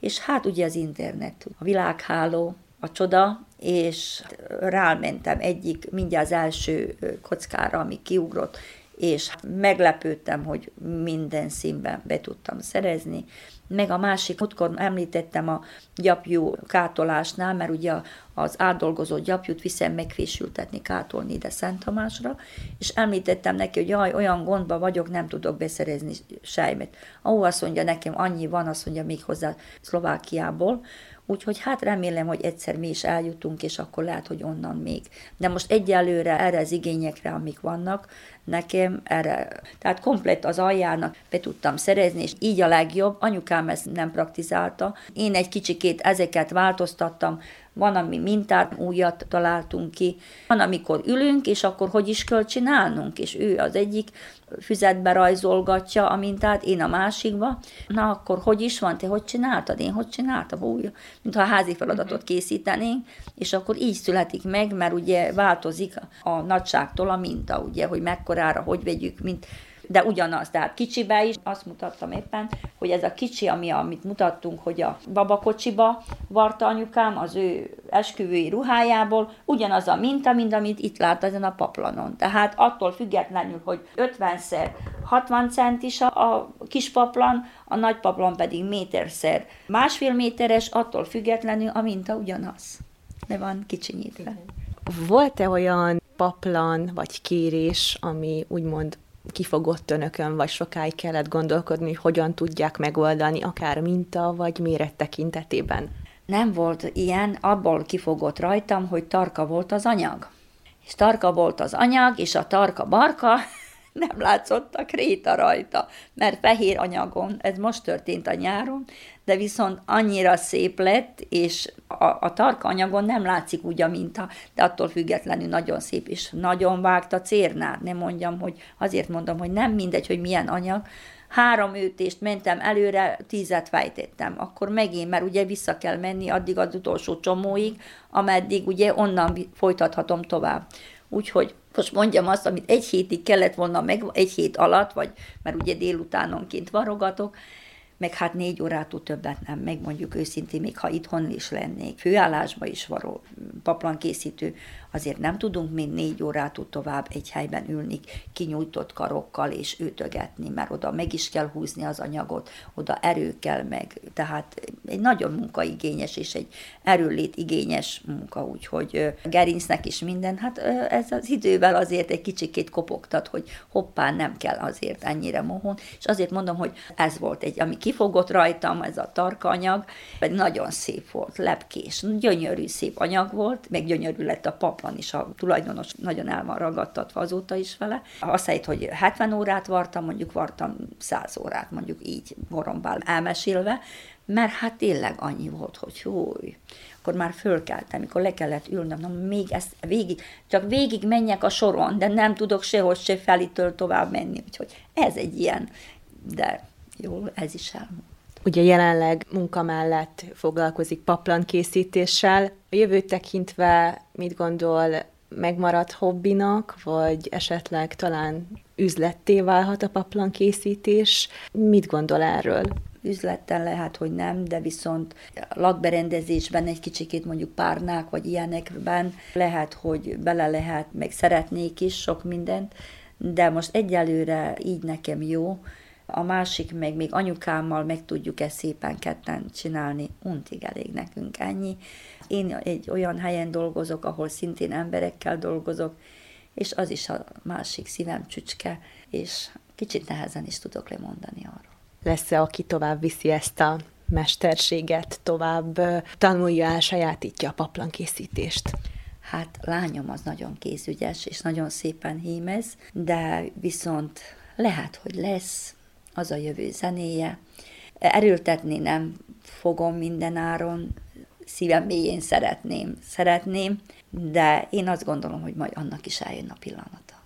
És hát ugye az internet, a világháló, a csoda, és rámentem egyik, mindjárt az első kockára, ami kiugrott, és meglepődtem, hogy minden színben be tudtam szerezni. Meg a másik, múltkor említettem a gyapjú kátolásnál, mert ugye az átdolgozott gyapjút viszem megfésültetni, kátolni ide Szent Tamásra, és említettem neki, hogy jaj, olyan gondba vagyok, nem tudok beszerezni sejmet. Ahol azt mondja nekem, annyi van, azt mondja még hozzá Szlovákiából, Úgyhogy hát remélem, hogy egyszer mi is eljutunk, és akkor lehet, hogy onnan még. De most egyelőre erre az igényekre, amik vannak, nekem erre, tehát komplet az aljának be tudtam szerezni, és így a legjobb. Anyukám ezt nem praktizálta. Én egy kicsikét ezeket változtattam, van, ami mintát, újat találtunk ki, van, amikor ülünk, és akkor hogy is kell csinálnunk, és ő az egyik füzetbe rajzolgatja a mintát, én a másikba, na akkor hogy is van, te hogy csináltad, én hogy csináltam, úgy, mintha házi feladatot készítenénk, és akkor így születik meg, mert ugye változik a nagyságtól a minta, ugye, hogy mekkorára, hogy vegyük, mint de ugyanaz, tehát kicsibe is, azt mutattam éppen, hogy ez a kicsi, ami, amit mutattunk, hogy a babakocsiba varta anyukám az ő esküvői ruhájából, ugyanaz a minta, mint amit itt lát ezen a paplanon. Tehát attól függetlenül, hogy 50-szer 60 centis a, kis paplan, a nagy paplan pedig méterszer másfél méteres, attól függetlenül a minta ugyanaz. De van kicsinyítve. Volt-e olyan paplan vagy kérés, ami úgymond kifogott önökön, vagy sokáig kellett gondolkodni, hogy hogyan tudják megoldani, akár minta vagy méret tekintetében? Nem volt ilyen, abból kifogott rajtam, hogy tarka volt az anyag. És tarka volt az anyag, és a tarka barka, nem látszott a kréta rajta, mert fehér anyagon, ez most történt a nyáron, de viszont annyira szép lett, és a, a tarka anyagon nem látszik úgy a minta, de attól függetlenül nagyon szép, és nagyon vágta cérnát, nem mondjam, hogy azért mondom, hogy nem mindegy, hogy milyen anyag, három ütést mentem előre, tízet fejtettem. Akkor megint, mert ugye vissza kell menni addig az utolsó csomóig, ameddig ugye onnan folytathatom tovább. Úgyhogy most mondjam azt, amit egy hétig kellett volna meg, egy hét alatt, vagy mert ugye délutánonként varogatok, meg hát négy órától többet nem, meg mondjuk őszintén, még ha itthon is lennék, főállásba is varó paplankészítő, azért nem tudunk még négy órától tovább egy helyben ülni, kinyújtott karokkal és ütögetni, mert oda meg is kell húzni az anyagot, oda erő kell meg, tehát egy nagyon munkaigényes és egy erőlét igényes munka, úgyhogy gerincnek is minden, hát ez az idővel azért egy kicsikét kopogtat, hogy hoppá, nem kell azért ennyire mohon, és azért mondom, hogy ez volt egy, ami kifogott rajtam, ez a tarkanyag, pedig nagyon szép volt, lepkés, gyönyörű szép anyag volt, meg gyönyörű lett a paplan is, a tulajdonos nagyon el van ragadtatva azóta is vele. Azt helyett, hogy 70 órát vartam, mondjuk vartam 100 órát, mondjuk így borombál elmesélve, mert hát tényleg annyi volt, hogy húj, akkor már fölkeltem, amikor le kellett ülnöm, na még ezt végig, csak végig menjek a soron, de nem tudok sehogy se felitől tovább menni, úgyhogy ez egy ilyen, de jó, ez is elmúlt. Ugye jelenleg munka mellett foglalkozik paplan készítéssel. A jövőt tekintve mit gondol, megmarad hobbinak, vagy esetleg talán üzletté válhat a paplan készítés? Mit gondol erről? üzletten lehet, hogy nem, de viszont lakberendezésben egy kicsikét mondjuk párnák vagy ilyenekben lehet, hogy bele lehet, meg szeretnék is sok mindent, de most egyelőre így nekem jó, a másik meg még anyukámmal meg tudjuk ezt szépen ketten csinálni, untig elég nekünk ennyi. Én egy olyan helyen dolgozok, ahol szintén emberekkel dolgozok, és az is a másik szívem csücske, és kicsit nehezen is tudok lemondani arról. Lesz-e, aki tovább viszi ezt a mesterséget, tovább tanulja el, sajátítja a paplankészítést? Hát lányom az nagyon kézügyes, és nagyon szépen hímez, de viszont lehet, hogy lesz az a jövő zenéje. Erőltetni nem fogom minden áron, szívem mélyén szeretném, szeretném, de én azt gondolom, hogy majd annak is eljön a pillanata.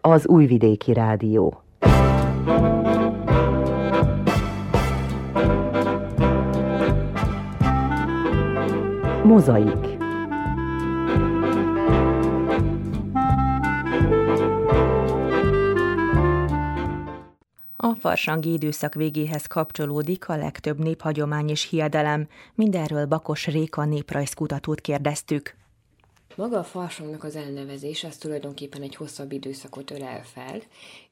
Az Újvidéki Rádió. Mozaik A farsangi időszak végéhez kapcsolódik a legtöbb néphagyomány és hiedelem. Mindenről Bakos Réka néprajzkutatót kérdeztük. Maga a farsangnak az elnevezés az tulajdonképpen egy hosszabb időszakot ölel fel,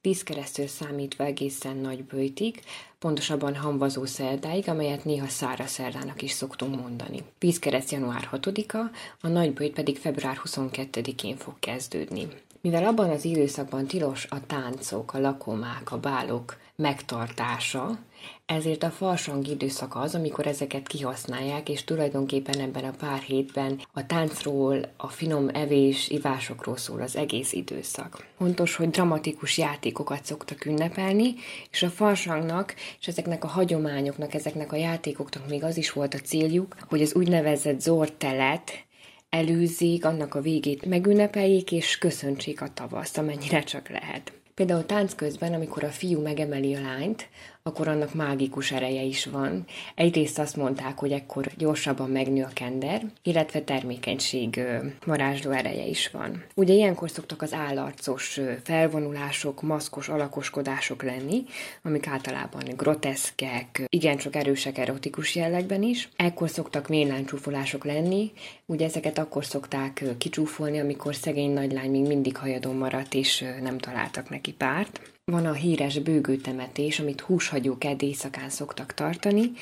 vízkeresztül számítva egészen nagy bőjtig, pontosabban hamvazó szerdáig, amelyet néha szára szerdának is szoktunk mondani. Vízkereszt január 6-a, a nagy bőjt pedig február 22-én fog kezdődni. Mivel abban az időszakban tilos a táncok, a lakomák, a bálok megtartása, ezért a farsang időszaka az, amikor ezeket kihasználják, és tulajdonképpen ebben a pár hétben a táncról, a finom evés, ivásokról szól az egész időszak. Fontos, hogy dramatikus játékokat szoktak ünnepelni, és a farsangnak és ezeknek a hagyományoknak, ezeknek a játékoknak még az is volt a céljuk, hogy az úgynevezett zortelet, előzzék, annak a végét megünnepeljék, és köszöntsék a tavaszt, amennyire csak lehet. Például tánc közben, amikor a fiú megemeli a lányt, akkor annak mágikus ereje is van. Egyrészt azt mondták, hogy ekkor gyorsabban megnő a kender, illetve termékenység varázsló ereje is van. Ugye ilyenkor szoktak az állarcos felvonulások, maszkos alakoskodások lenni, amik általában groteszkek, igencsak erősek erotikus jellegben is. Ekkor szoktak méláncsúfolások lenni, ugye ezeket akkor szokták kicsúfolni, amikor szegény nagylány még mindig hajadon maradt, és nem találtak neki párt. Van a híres bőgőtemetés, amit húshagyók éjszakán szoktak tartani.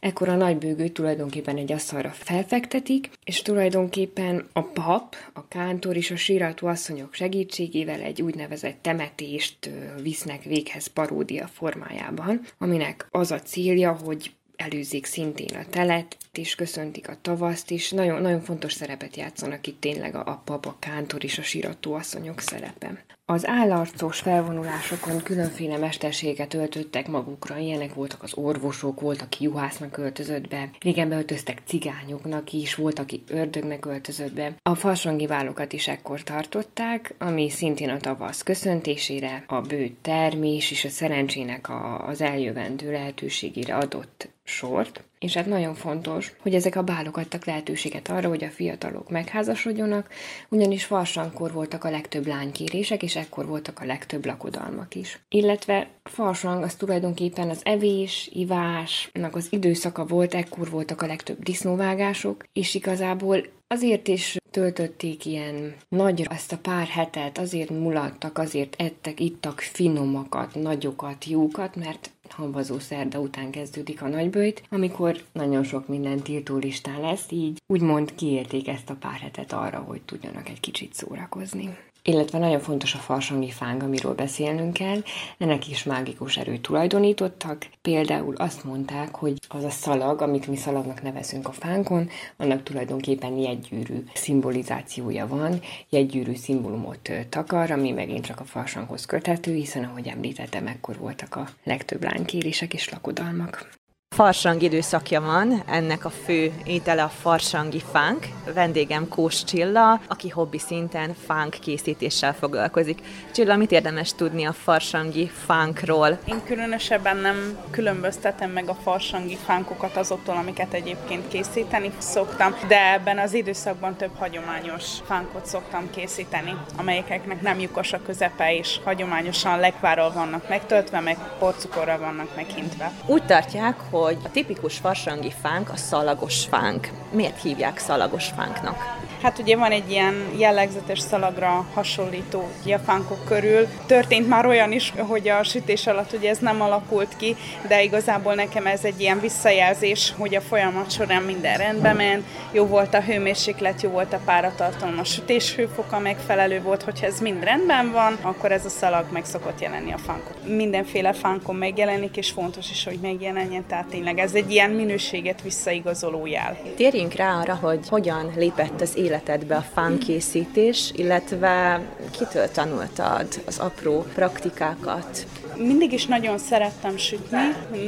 Ekkor a nagy bőgőt tulajdonképpen egy asztalra felfektetik, és tulajdonképpen a pap, a kántor és a sírató asszonyok segítségével egy úgynevezett temetést visznek véghez paródia formájában, aminek az a célja, hogy előzik szintén a telet, és köszöntik a tavaszt is. Nagyon, nagyon fontos szerepet játszanak itt tényleg a, a pap, a kántor és a sírató asszonyok szerepe. Az állarcos felvonulásokon különféle mesterséget öltöttek magukra, ilyenek voltak az orvosok, volt, aki juhásznak öltözött be, régen beöltöztek cigányoknak is, volt, aki ördögnek öltözött be. A farsangi válokat is ekkor tartották, ami szintén a tavasz köszöntésére, a bő termés és a szerencsének a, az eljövendő lehetőségére adott sort. És hát nagyon fontos, hogy ezek a bálok adtak lehetőséget arra, hogy a fiatalok megházasodjonak, ugyanis farsankor voltak a legtöbb lánykérések, és ekkor voltak a legtöbb lakodalmak is. Illetve farsang az tulajdonképpen az evés, ivásnak az időszaka volt, ekkor voltak a legtöbb disznóvágások, és igazából azért is töltötték ilyen nagyra ezt a pár hetet, azért mulattak, azért ettek, ittak finomakat, nagyokat, jókat, mert hamvazó szerda után kezdődik a nagybőjt, amikor nagyon sok minden tiltó listán lesz, így úgymond kiérték ezt a pár hetet arra, hogy tudjanak egy kicsit szórakozni illetve nagyon fontos a farsangi fáng, amiről beszélnünk kell. Ennek is mágikus erőt tulajdonítottak. Például azt mondták, hogy az a szalag, amit mi szalagnak nevezünk a fánkon, annak tulajdonképpen jegygyűrű szimbolizációja van, jegygyűrű szimbólumot takar, ami megint csak a farsanghoz köthető, hiszen ahogy említettem, ekkor voltak a legtöbb lánykérések és lakodalmak farsang időszakja van, ennek a fő étele a farsangi fánk. Vendégem Kós Csilla, aki hobbi szinten fánk készítéssel foglalkozik. Csilla, mit érdemes tudni a farsangi fánkról? Én különösebben nem különböztetem meg a farsangi fánkokat azoktól, amiket egyébként készíteni szoktam, de ebben az időszakban több hagyományos fánkot szoktam készíteni, amelyeknek nem lyukos a közepe, és hagyományosan lekvárral vannak megtöltve, meg porcukorral vannak meghintve. Úgy tartják, hogy hogy a tipikus farsangi fánk a szalagos fánk. Miért hívják szalagos fánknak? Hát ugye van egy ilyen jellegzetes szalagra hasonlító a fánkok körül. Történt már olyan is, hogy a sütés alatt ugye ez nem alakult ki, de igazából nekem ez egy ilyen visszajelzés, hogy a folyamat során minden rendben ment, jó volt a hőmérséklet, jó volt a páratartalom, a sütés hőfoka megfelelő volt, hogyha ez mind rendben van, akkor ez a szalag meg szokott jelenni a fánkon. Mindenféle fánkon megjelenik, és fontos is, hogy megjelenjen, tehát tényleg ez egy ilyen minőséget visszaigazoló jel. Térjünk rá arra, hogy hogyan lépett az életedbe a fánkészítés, illetve kitől tanultad az apró praktikákat? Mindig is nagyon szerettem sütni,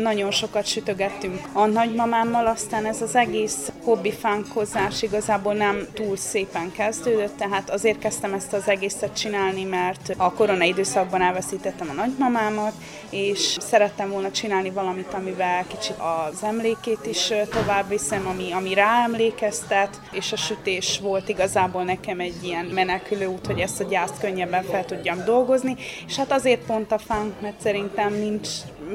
nagyon sokat sütögettünk a nagymamámmal, aztán ez az egész hobbi fánkozás igazából nem túl szépen kezdődött, tehát azért kezdtem ezt az egészet csinálni, mert a korona időszakban elveszítettem a nagymamámat, és szerettem volna csinálni valamit, amivel kicsit az emlékét is tovább viszem, ami, ami ráemlékeztet, és a sütés volt igazából nekem egy ilyen menekülő út, hogy ezt a gyászt könnyebben fel tudjam dolgozni, és hát azért pont a fánk, mert szerintem nincs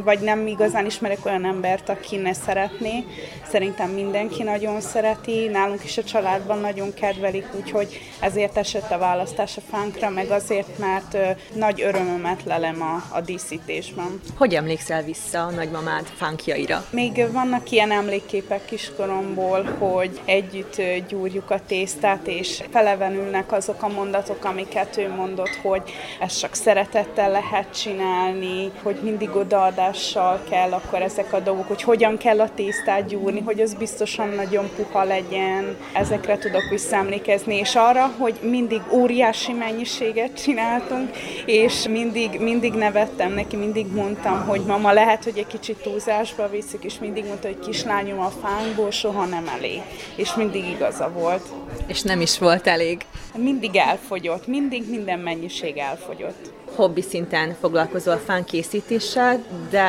vagy nem igazán ismerek olyan embert, aki ne szeretné. Szerintem mindenki nagyon szereti, nálunk is a családban nagyon kedvelik, úgyhogy ezért esett a választás a fánkra, meg azért, mert ö, nagy örömömet lelem a, a díszítésben. Hogy emlékszel vissza a nagymamád fánkjaira? Még vannak ilyen emlékképek kiskoromból, hogy együtt gyúrjuk a tésztát, és felevenülnek azok a mondatok, amiket ő mondott, hogy ezt csak szeretettel lehet csinálni, hogy mindig odaadás tudással kell akkor ezek a dolgok, hogy hogyan kell a tésztát gyúrni, hogy az biztosan nagyon puha legyen. Ezekre tudok visszaemlékezni, és arra, hogy mindig óriási mennyiséget csináltunk, és mindig, mindig nevettem neki, mindig mondtam, hogy mama lehet, hogy egy kicsit túlzásba viszik, és mindig mondta, hogy kislányom a fánkból soha nem elég. És mindig igaza volt. És nem is volt elég. Mindig elfogyott, mindig minden mennyiség elfogyott hobbi szinten foglalkozol fánkészítéssel, de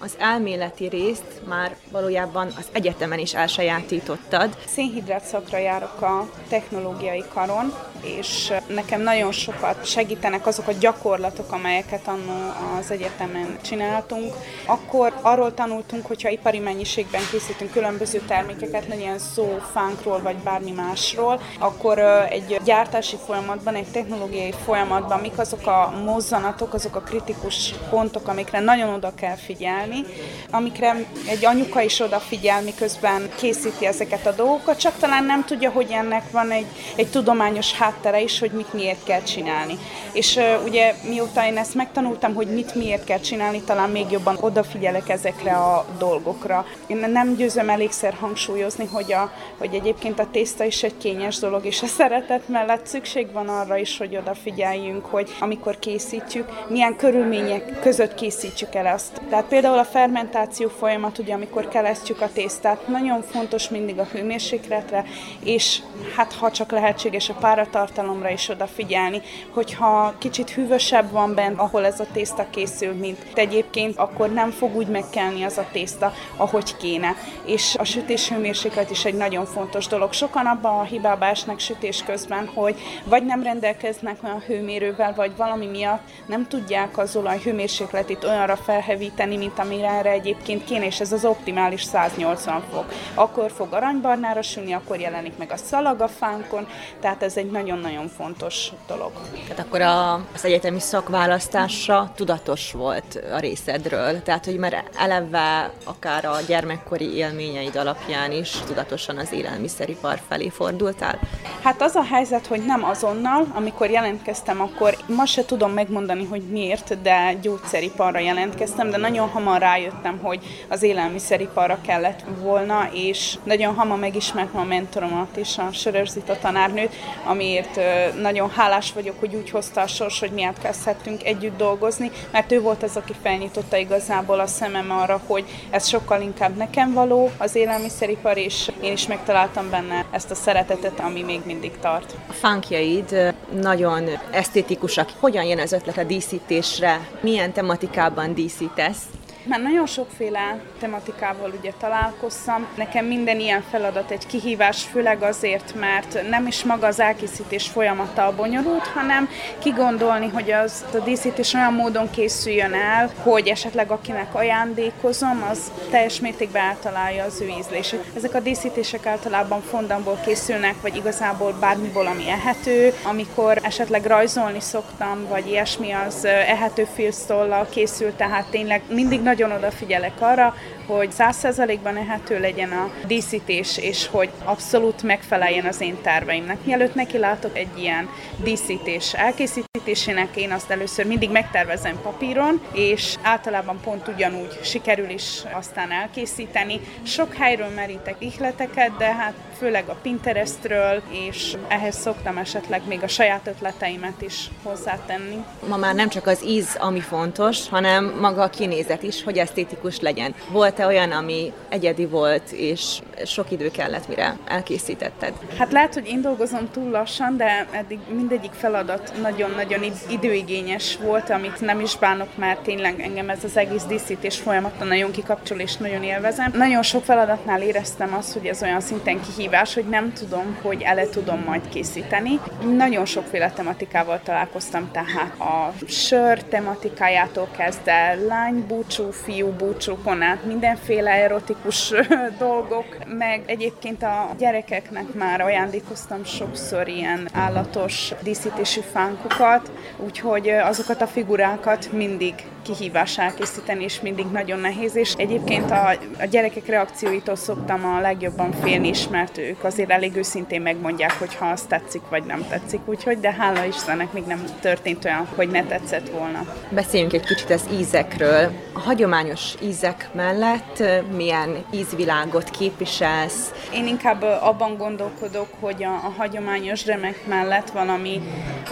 az elméleti részt már valójában az egyetemen is elsajátítottad. Szénhidrát szakra járok a technológiai karon, és nekem nagyon sokat segítenek azok a gyakorlatok, amelyeket annó az egyetemen csináltunk. Akkor arról tanultunk, hogyha ipari mennyiségben készítünk különböző termékeket, legyen szó fánkról vagy bármi másról, akkor egy gyártási folyamatban, egy technológiai folyamatban mik azok a mozzanatok, azok a kritikus pontok, amikre nagyon oda kell figyelni, amikre egy anyuka is odafigyel, miközben készíti ezeket a dolgokat, csak talán nem tudja, hogy ennek van egy, egy tudományos háttere is, hogy mit miért kell csinálni. És ugye mióta én ezt megtanultam, hogy mit miért kell csinálni, talán még jobban odafigyelek ezekre a dolgokra. Én nem győzöm elégszer hangsúlyozni, hogy, a, hogy egyébként a tészta is egy kényes dolog, és a szeretet mellett szükség van arra is, hogy odafigyeljünk, hogy amikor készítjük, milyen körülmények között készítjük el azt. Tehát például a fermentáció folyamat, ugye amikor kelesztjük a tésztát, nagyon fontos mindig a hőmérsékletre, és hát ha csak lehetséges a páratartalomra is odafigyelni, hogyha kicsit hűvösebb van bent, ahol ez a tészta készül, mint egyébként, akkor nem fog úgy megkelni az a tészta, ahogy kéne. És a sütés hőmérséklet is egy nagyon fontos dolog. Sokan abban a hibába esnek sütés közben, hogy vagy nem rendelkeznek olyan hőmérővel, vagy valami miatt nem tudják az olaj hőmérsékletét olyanra felhevíteni, mint amire erre egyébként kéne, és ez az optimális 180 fok. Akkor fog aranybarnára sülni, akkor jelenik meg a szalag a fánkon, tehát ez egy nagyon-nagyon fontos dolog. Tehát akkor a, az egyetemi szakválasztása tudatos volt a részedről, tehát hogy már eleve akár a gyermekkori élményeid alapján is tudatosan az élelmiszeripar felé fordultál? Hát az a helyzet, hogy nem azonnal, amikor jelentkeztem, akkor ma se tudom megmondani, hogy miért, de gyógyszeriparra jelentkeztem, de nagyon hamar rájöttem, hogy az élelmiszeriparra kellett volna, és nagyon hamar megismertem a mentoromat is, a Sörörzita tanárnőt, amiért nagyon hálás vagyok, hogy úgy hozta a sors, hogy miért kezdhettünk együtt dolgozni, mert ő volt az, aki felnyitotta igazából a szemem arra, hogy ez sokkal inkább nekem való az élelmiszeripar, és én is megtaláltam benne ezt a szeretetet, ami még mindig tart. A fánkjaid nagyon esztétikusak. Hogyan jön az ötlet a díszítésre? Milyen tematikában díszítesz? Már nagyon sokféle tematikával ugye találkoztam. Nekem minden ilyen feladat egy kihívás, főleg azért, mert nem is maga az elkészítés folyamata a bonyolult, hanem kigondolni, hogy az a díszítés olyan módon készüljön el, hogy esetleg akinek ajándékozom, az teljes mértékben eltalálja az ő ízlését. Ezek a díszítések általában fondamból készülnek, vagy igazából bármiból, ami ehető. Amikor esetleg rajzolni szoktam, vagy ilyesmi, az ehető filztollal készül, tehát tényleg mindig nagyon odafigyelek arra, hogy százszerzalékban ehető legyen a díszítés, és hogy abszolút megfeleljen az én terveimnek. Mielőtt neki látok egy ilyen díszítés elkészítésének, én azt először mindig megtervezem papíron, és általában pont ugyanúgy sikerül is aztán elkészíteni. Sok helyről merítek ihleteket, de hát főleg a Pinterestről, és ehhez szoktam esetleg még a saját ötleteimet is hozzátenni. Ma már nem csak az íz, ami fontos, hanem maga a kinézet is, hogy esztétikus legyen. Volt-e olyan, ami egyedi volt, és sok idő kellett, mire elkészítetted? Hát lehet, hogy én dolgozom túl lassan, de eddig mindegyik feladat nagyon-nagyon időigényes volt, amit nem is bánok, mert tényleg engem ez az egész díszítés folyamata nagyon kikapcsol és nagyon élvezem. Nagyon sok feladatnál éreztem azt, hogy ez olyan szinten kihívás, hogy nem tudom, hogy ele tudom majd készíteni. Nagyon sokféle tematikával találkoztam, tehát a sör tematikájától kezdve lány búcsú, fiú búcsúkon át mindenféle erotikus dolgok, meg egyébként a gyerekeknek már ajándékoztam sokszor ilyen állatos díszítésű fánkokat, úgyhogy azokat a figurákat mindig kihívás elkészíteni, és mindig nagyon nehéz, és egyébként a, a gyerekek reakcióitól szoktam a legjobban félni is, mert ők azért elég őszintén megmondják, hogy ha azt tetszik, vagy nem tetszik, úgyhogy, de hála Istennek még nem történt olyan, hogy ne tetszett volna. Beszéljünk egy kicsit az ízekről. A hagyományos ízek mellett milyen ízvilágot képviselsz? Én inkább abban gondolkodok, hogy a, a hagyományos remek mellett valami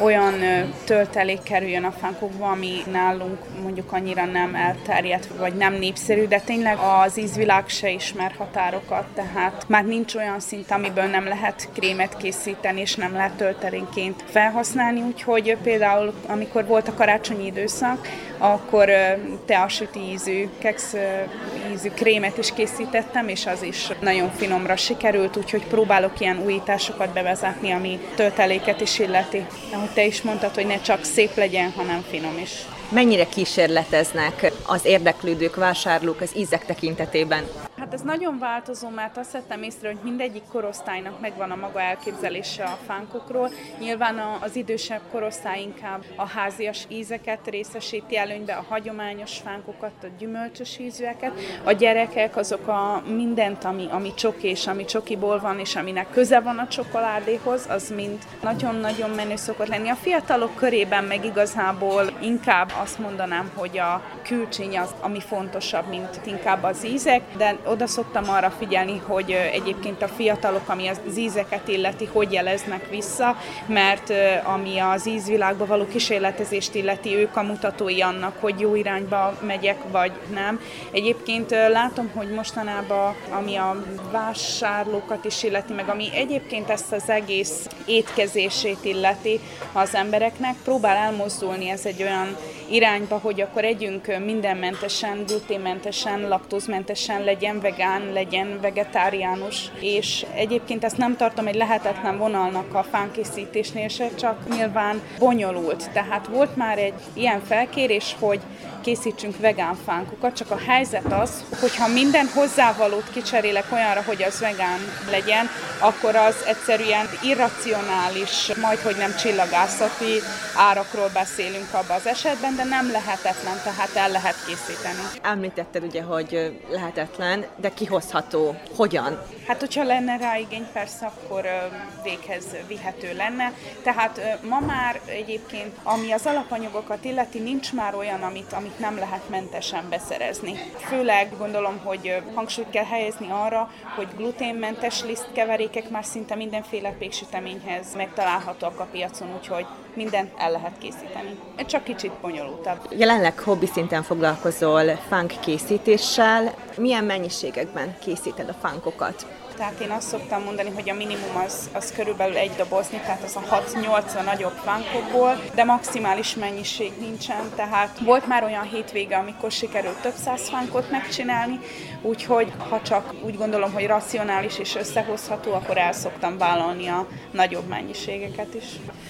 olyan töltelék kerüljön a fánkokba, ami nálunk mondjuk mondjuk annyira nem elterjedt, vagy nem népszerű, de tényleg az ízvilág se ismer határokat, tehát már nincs olyan szint, amiből nem lehet krémet készíteni, és nem lehet töltelénként felhasználni, úgyhogy például amikor volt a karácsonyi időszak, akkor teasüti ízű, keksz ízű krémet is készítettem, és az is nagyon finomra sikerült, úgyhogy próbálok ilyen újításokat bevezetni, ami tölteléket is illeti. Ahogy te is mondtad, hogy ne csak szép legyen, hanem finom is mennyire kísérleteznek az érdeklődők, vásárlók az ízek tekintetében? Hát ez nagyon változó, mert azt vettem észre, hogy mindegyik korosztálynak megvan a maga elképzelése a fánkokról. Nyilván az idősebb korosztály inkább a házias ízeket részesíti előnybe, a hagyományos fánkokat, a gyümölcsös ízűeket. A gyerekek azok a mindent, ami, ami csoki és ami csokiból van, és aminek köze van a csokoládéhoz, az mind nagyon-nagyon menő szokott lenni. A fiatalok körében meg igazából inkább azt mondanám, hogy a külcsény az, ami fontosabb, mint inkább az ízek, de oda szoktam arra figyelni, hogy egyébként a fiatalok, ami az ízeket illeti, hogy jeleznek vissza, mert ami az ízvilágba való kísérletezést illeti, ők a mutatói annak, hogy jó irányba megyek, vagy nem. Egyébként látom, hogy mostanában, ami a vásárlókat is illeti, meg ami egyébként ezt az egész étkezését illeti az embereknek, próbál elmozdulni ez egy olyan irányba, hogy akkor együnk mindenmentesen, gluténmentesen, laktózmentesen, legyen vegán, legyen vegetáriánus, és egyébként ezt nem tartom egy lehetetlen vonalnak a fánkészítésnél se, csak nyilván bonyolult. Tehát volt már egy ilyen felkérés, hogy készítsünk vegán fánkokat, csak a helyzet az, hogyha minden hozzávalót kicserélek olyanra, hogy az vegán legyen, akkor az egyszerűen irracionális, majd hogy nem csillagászati árakról beszélünk abban az esetben, de nem lehetetlen, tehát el lehet készíteni. Említetted ugye, hogy lehetetlen, de kihozható. Hogyan? Hát, hogyha lenne rá igény, persze, akkor véghez vihető lenne. Tehát ma már egyébként, ami az alapanyagokat illeti, nincs már olyan, amit, amit nem lehet mentesen beszerezni. Főleg gondolom, hogy hangsúlyt kell helyezni arra, hogy gluténmentes lisztkeverékek már szinte mindenféle péksüteményhez megtalálhatóak a piacon, úgyhogy mindent el lehet készíteni. Csak kicsit bonyolultabb. Jelenleg hobbi szinten foglalkozol funk készítéssel. Milyen mennyiségekben készíted a funkokat? Tehát én azt szoktam mondani, hogy a minimum az, az körülbelül egy dobozni, tehát az a 6-8 a nagyobb fánkokból, de maximális mennyiség nincsen, tehát volt már olyan hétvége, amikor sikerült több száz fánkot megcsinálni, úgyhogy ha csak úgy gondolom, hogy racionális és összehozható, akkor el szoktam vállalni a nagyobb mennyiségeket is.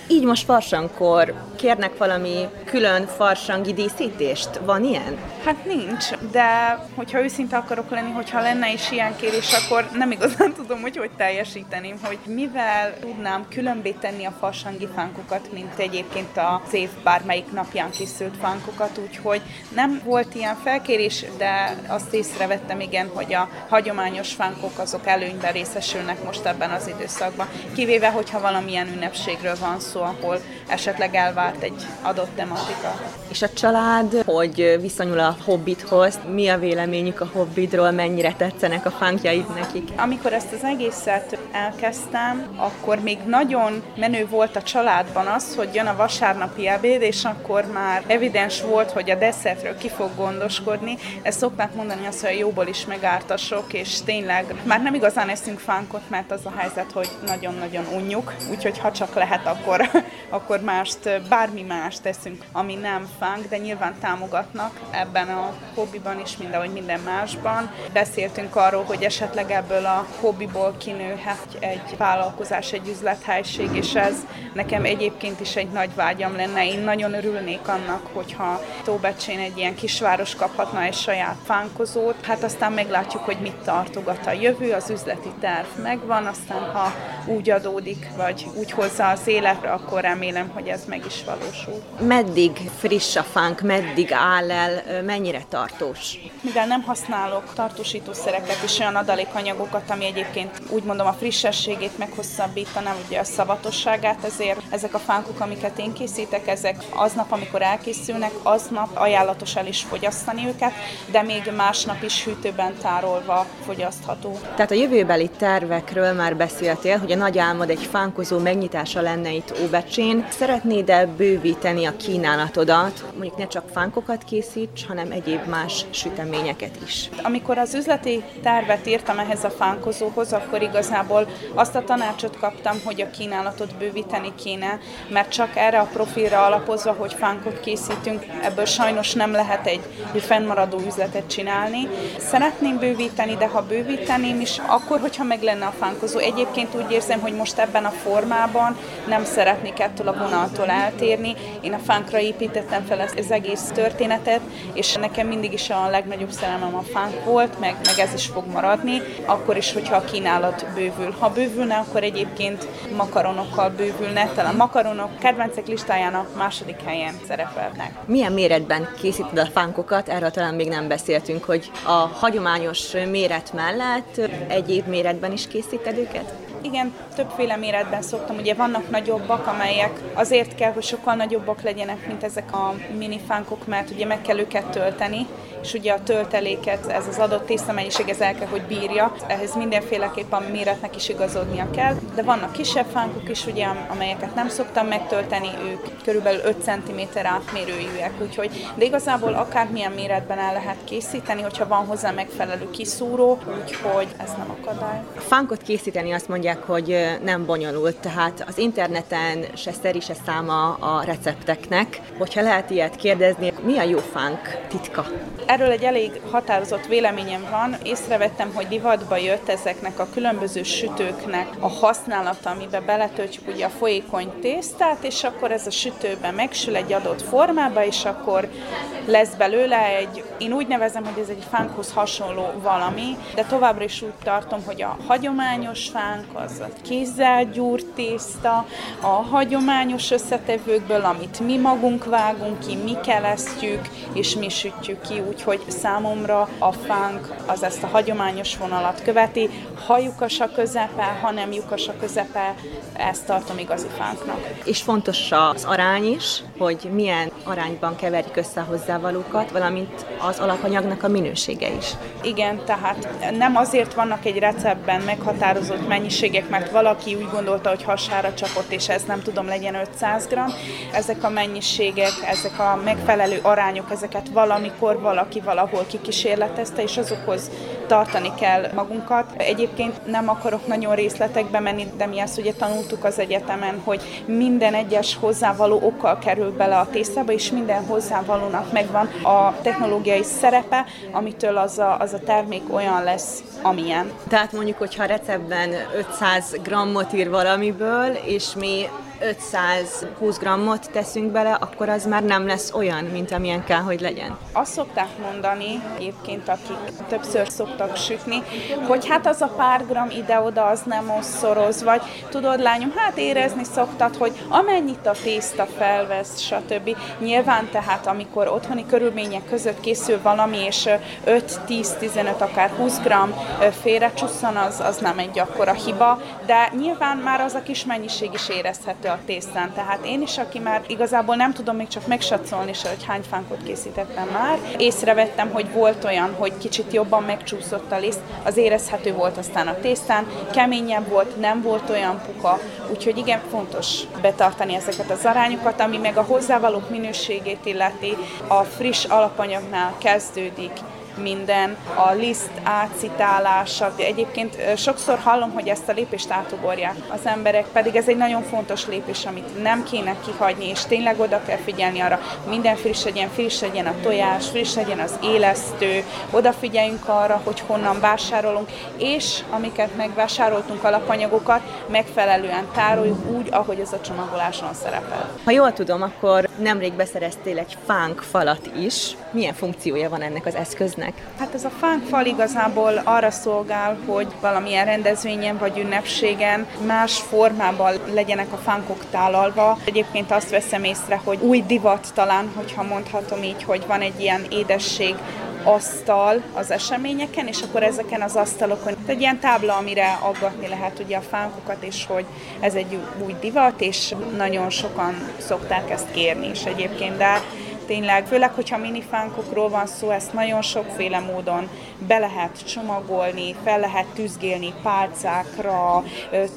Így most farsankor kérnek valami külön farsangi díszítést? Van ilyen? Hát nincs, de hogyha őszinte akarok lenni, hogyha lenne is ilyen kérés, akkor nem igazán tudom, hogy hogy teljesíteném, hogy mivel tudnám különbé tenni a farsangi fánkokat, mint egyébként az év bármelyik napján készült fánkokat, úgyhogy nem volt ilyen felkérés, de azt észrevettem igen, hogy a hagyományos fánkok azok előnyben részesülnek most ebben az időszakban, kivéve, hogyha valamilyen ünnepségről van szó, ahol esetleg elvált egy adott tematika. És a család, hogy viszonyul a hobbithoz, mi a véleményük a hobbitról, mennyire tetszenek a fánkjaid nekik? Amikor amikor ezt az egészet elkezdtem, akkor még nagyon menő volt a családban az, hogy jön a vasárnapi ebéd, és akkor már evidens volt, hogy a desszertről ki fog gondoskodni. Ezt szokták mondani azt, hogy a jóból is megártasok, és tényleg már nem igazán eszünk fánkot, mert az a helyzet, hogy nagyon-nagyon unjuk, úgyhogy ha csak lehet, akkor, akkor mást, bármi mást teszünk, ami nem fánk, de nyilván támogatnak ebben a hobbiban is, mint ahogy minden másban. Beszéltünk arról, hogy esetleg ebből a hobbiból kinőhet egy vállalkozás, egy üzlethelység, és ez nekem egyébként is egy nagy vágyam lenne. Én nagyon örülnék annak, hogyha Tóbecsén egy ilyen kisváros kaphatna egy saját fánkozót. Hát aztán meglátjuk, hogy mit tartogat a jövő, az üzleti terv megvan, aztán ha úgy adódik, vagy úgy hozza az életre, akkor remélem, hogy ez meg is valósul. Meddig friss a fánk, meddig áll el, mennyire tartós? Mivel nem használok tartósítószereket és olyan adalékanyagokat, ami egyébként úgy mondom a frissességét meghosszabbítaná, ugye a szavatosságát, ezért ezek a fánkok, amiket én készítek, ezek aznap, amikor elkészülnek, aznap ajánlatos el is fogyasztani őket, de még másnap is hűtőben tárolva fogyasztható. Tehát a jövőbeli tervekről már beszéltél, hogy a nagy álmod egy fánkozó megnyitása lenne itt Óbecsén. Szeretnéd-e bővíteni a kínálatodat, mondjuk ne csak fánkokat készíts, hanem egyéb más süteményeket is? Amikor az üzleti tervet írtam ehhez a fánkozóhoz, akkor igazából azt a tanácsot kaptam, hogy a kínálatot bővíteni kéne, mert csak erre a profilra alapozva, hogy fánkot készítünk, ebből sajnos nem lehet egy fennmaradó üzletet csinálni. Szeretném bővíteni, de ha bővíteném is, akkor, hogyha meg lenne a fánkozó. Egyébként úgy érzem, hogy most ebben a formában nem szeretnék ettől a vonaltól eltérni. Én a fánkra építettem fel ezt az egész történetet, és nekem mindig is a legnagyobb szerelmem a fánk volt, meg, meg ez is fog maradni, akkor is, hogyha a kínálat bővül. Ha bővülne, akkor egyébként makaronokkal bővülne, talán makaronok kedvencek listáján a második helyen szerepelnek. Milyen méretben készíted a fánkokat? Erről talán még nem beszéltünk, hogy a hagyományos méret mellett egyéb méretben is készíted őket? Igen, többféle méretben szoktam. Ugye vannak nagyobbak, amelyek azért kell, hogy sokkal nagyobbak legyenek, mint ezek a minifánkok, mert ugye meg kell őket tölteni, és ugye a tölteléket, ez az adott tésztamennyiség, ez el kell, hogy bírja. Ehhez mindenféleképpen méretnek is igazodnia kell, de vannak kisebb fánkok is, ugye, amelyeket nem szoktam megtölteni, ők körülbelül 5 cm átmérőjűek, úgyhogy, de igazából akármilyen méretben el lehet készíteni, hogyha van hozzá megfelelő kiszúró, úgyhogy ez nem akadály. A fánkot készíteni azt mondják, hogy nem bonyolult, tehát az interneten se szeri, se száma a recepteknek. Hogyha lehet ilyet kérdezni, mi a jó fánk titka? Erről egy elég határozott véleményem van. Észrevettem, hogy divatba jött ezeknek a különböző sütőknek a használata, amiben beletöltjük ugye a folyékony tésztát, és akkor ez a sütőben megsül egy adott formába, és akkor lesz belőle egy, én úgy nevezem, hogy ez egy fánkhoz hasonló valami, de továbbra is úgy tartom, hogy a hagyományos fánk az a kézzel gyúrt tészta, a hagyományos összetevőkből, amit mi magunk vágunk ki, mi kelesztjük, és mi sütjük ki, úgyhogy számomra a fánk az ezt a hagyományos vonalat követi, ha lyukas a közepe, ha nem lyukas a közepe, ezt tartom igazi fánknak. És fontos az arány is, hogy milyen arányban keverjük össze a hozzávalókat, valamint az alapanyagnak a minősége is. Igen, tehát nem azért vannak egy receptben meghatározott mennyiségek, mert valaki úgy gondolta, hogy hasára csapott, és ez nem tudom, legyen 500 g. Ezek a mennyiségek, ezek a megfelelő arányok, ezeket valamikor valaki valahol kikísérletezte, és azokhoz tartani kell magunkat. Egyébként nem akarok nagyon részletekbe menni, de mi ezt ugye tanultuk az egyetemen, hogy minden egyes hozzávaló okkal kerül bele a tésztába, és minden hozzávalónak megvan a technológiai szerepe, amitől az a, az a termék olyan lesz, amilyen. Tehát mondjuk, hogyha a receptben 500 grammot ír valamiből, és mi 520 grammot teszünk bele, akkor az már nem lesz olyan, mint amilyen kell, hogy legyen. Azt szokták mondani, egyébként akik többször szoktak sütni, hogy hát az a pár gram ide-oda az nem osszoroz, vagy tudod lányom, hát érezni szoktad, hogy amennyit a tészta felvesz, stb. Nyilván tehát, amikor otthoni körülmények között készül valami, és 5-10-15, akár 20 gram félrecsusszan, az, az nem egy akkora hiba, de nyilván már az a kis mennyiség is érezhető a tésztán. Tehát én is, aki már igazából nem tudom még csak megsatszolni se, hogy hány fánkot készítettem már, észrevettem, hogy volt olyan, hogy kicsit jobban megcsúszott a liszt, az érezhető volt aztán a tésztán, keményebb volt, nem volt olyan puka, úgyhogy igen, fontos betartani ezeket az arányokat, ami meg a hozzávalók minőségét illeti, a friss alapanyagnál kezdődik, minden, a liszt átszitálása. Egyébként sokszor hallom, hogy ezt a lépést átugorják az emberek, pedig ez egy nagyon fontos lépés, amit nem kéne kihagyni, és tényleg oda kell figyelni arra, minden friss legyen, friss legyen a tojás, friss legyen az élesztő, odafigyeljünk arra, hogy honnan vásárolunk, és amiket megvásároltunk alapanyagokat, megfelelően tároljuk úgy, ahogy ez a csomagoláson szerepel. Ha jól tudom, akkor nemrég beszereztél egy fánk falat is. Milyen funkciója van ennek az eszköznek? Ennek? Hát ez a fánkfal igazából arra szolgál, hogy valamilyen rendezvényen vagy ünnepségen más formában legyenek a fánkok tálalva. Egyébként azt veszem észre, hogy új divat talán, hogyha mondhatom így, hogy van egy ilyen édesség asztal az eseményeken, és akkor ezeken az asztalokon egy ilyen tábla, amire aggatni lehet ugye a fánkokat, és hogy ez egy új divat, és nagyon sokan szokták ezt kérni is egyébként, de tényleg, főleg, hogyha minifánkokról van szó, ezt nagyon sokféle módon be lehet csomagolni, fel lehet tüzgélni pálcákra,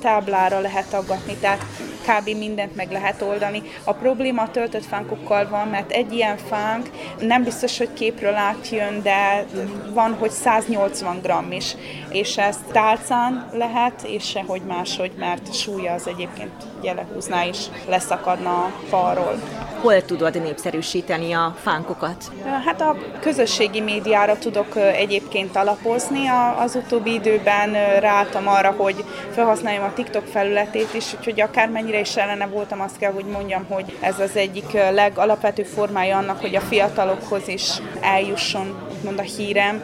táblára lehet aggatni, tehát kb. mindent meg lehet oldani. A probléma a töltött fánkokkal van, mert egy ilyen fánk nem biztos, hogy képről átjön, de van, hogy 180 g is, és ezt tálcán lehet, és sehogy máshogy, mert súlya az egyébként ugye lehúzná is leszakadna a falról. Hol tudod népszerűsíteni a fánkokat? Hát a közösségi médiára tudok egyébként alapozni. Az utóbbi időben ráálltam arra, hogy felhasználjam a TikTok felületét is, úgyhogy akármennyire is ellene voltam, azt kell, hogy mondjam, hogy ez az egyik legalapvetőbb formája annak, hogy a fiatalokhoz is eljusson úgymond a hírem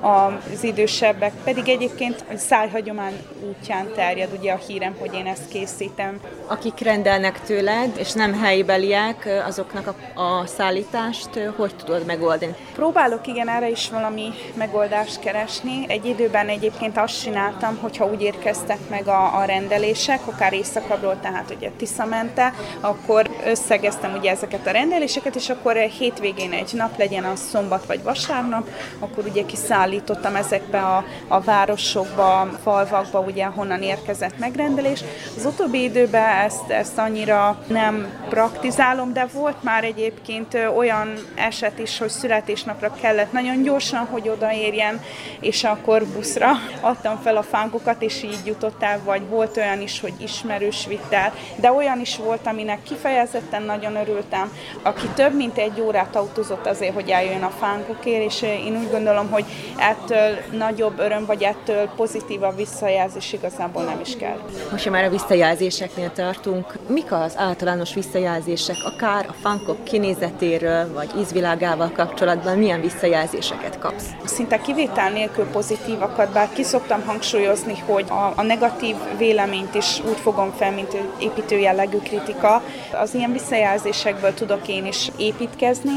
az idősebbek pedig egyébként szájhagyomány útján terjed ugye a hírem, hogy én ezt készítem. Akik rendelnek tőled, és nem helybeliek, azoknak a, a szállítást hogy tudod megoldani? Próbálok igen erre is valami megoldást keresni. Egy időben egyébként azt csináltam, hogyha úgy érkeztek meg a, a rendelések, akár éjszakabbról, tehát ugye Tisza mente, akkor összegeztem ugye ezeket a rendeléseket, és akkor hétvégén egy nap legyen az szombat vagy vasárnap, akkor ugye kiszáll szállítottam ezekbe a, a városokba, falvakba, ugye honnan érkezett megrendelés. Az utóbbi időben ezt, ezt annyira nem praktizálom, de volt már egyébként olyan eset is, hogy születésnapra kellett nagyon gyorsan, hogy odaérjen, és akkor buszra adtam fel a fánkokat, és így jutott el, vagy volt olyan is, hogy ismerős vitt el, de olyan is volt, aminek kifejezetten nagyon örültem, aki több mint egy órát autózott azért, hogy eljön a fánkokért, és én úgy gondolom, hogy ettől nagyobb öröm, vagy ettől pozitívabb visszajelzés igazából nem is kell. Most már a visszajelzéseknél tartunk. Mik az általános visszajelzések, akár a fankok kinézetéről, vagy ízvilágával kapcsolatban milyen visszajelzéseket kapsz? Szinte kivétel nélkül pozitívakat, bár ki szoktam hangsúlyozni, hogy a, a negatív véleményt is úgy fogom fel, mint építő jellegű kritika. Az ilyen visszajelzésekből tudok én is építkezni,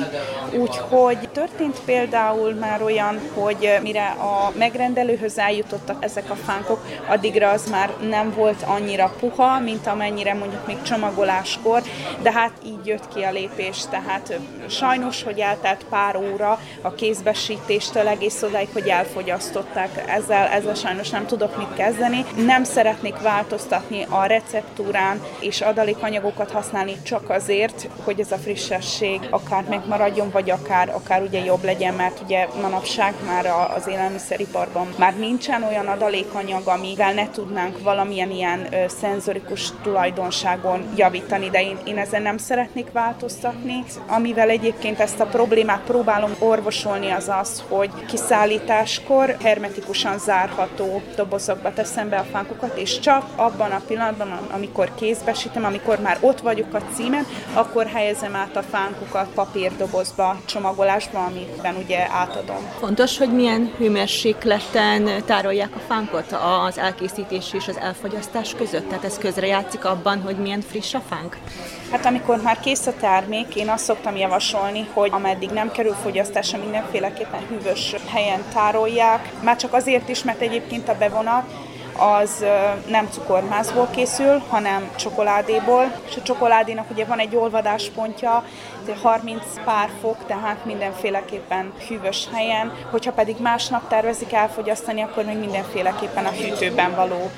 úgyhogy történt például már olyan, hogy mire a megrendelőhöz eljutottak ezek a fánkok, addigra az már nem volt annyira puha, mint amennyire mondjuk még csomagoláskor, de hát így jött ki a lépés, tehát sajnos, hogy eltelt pár óra a kézbesítéstől egész odáig, hogy elfogyasztották. Ezzel, ezzel sajnos nem tudok mit kezdeni. Nem szeretnék változtatni a receptúrán és adalékanyagokat használni csak azért, hogy ez a frissesség akár megmaradjon, vagy akár, akár ugye jobb legyen, mert ugye manapság már a az élelmiszeriparban már nincsen olyan adalékanyag, amivel ne tudnánk valamilyen ilyen szenzorikus tulajdonságon javítani, de én, én ezen nem szeretnék változtatni. Amivel egyébként ezt a problémát próbálom orvosolni az az, hogy kiszállításkor hermetikusan zárható dobozokba teszem be a fánkokat, és csak abban a pillanatban, amikor kézbesítem, amikor már ott vagyok a címen, akkor helyezem át a fánkokat papírdobozba, csomagolásba, amiben ugye átadom. Fontos, hogy milyen milyen hőmérsékleten tárolják a fánkot az elkészítés és az elfogyasztás között? Tehát ez közrejátszik abban, hogy milyen friss a fánk? Hát amikor már kész a termék, én azt szoktam javasolni, hogy ameddig nem kerül fogyasztásra, mindenféleképpen hűvös helyen tárolják. Már csak azért is, mert egyébként a bevonat az nem cukormázból készül, hanem csokoládéból, és a csokoládénak ugye van egy olvadáspontja, 30 pár fok, tehát mindenféleképpen hűvös helyen, hogyha pedig másnap tervezik elfogyasztani, akkor még mindenféleképpen a hűtőben való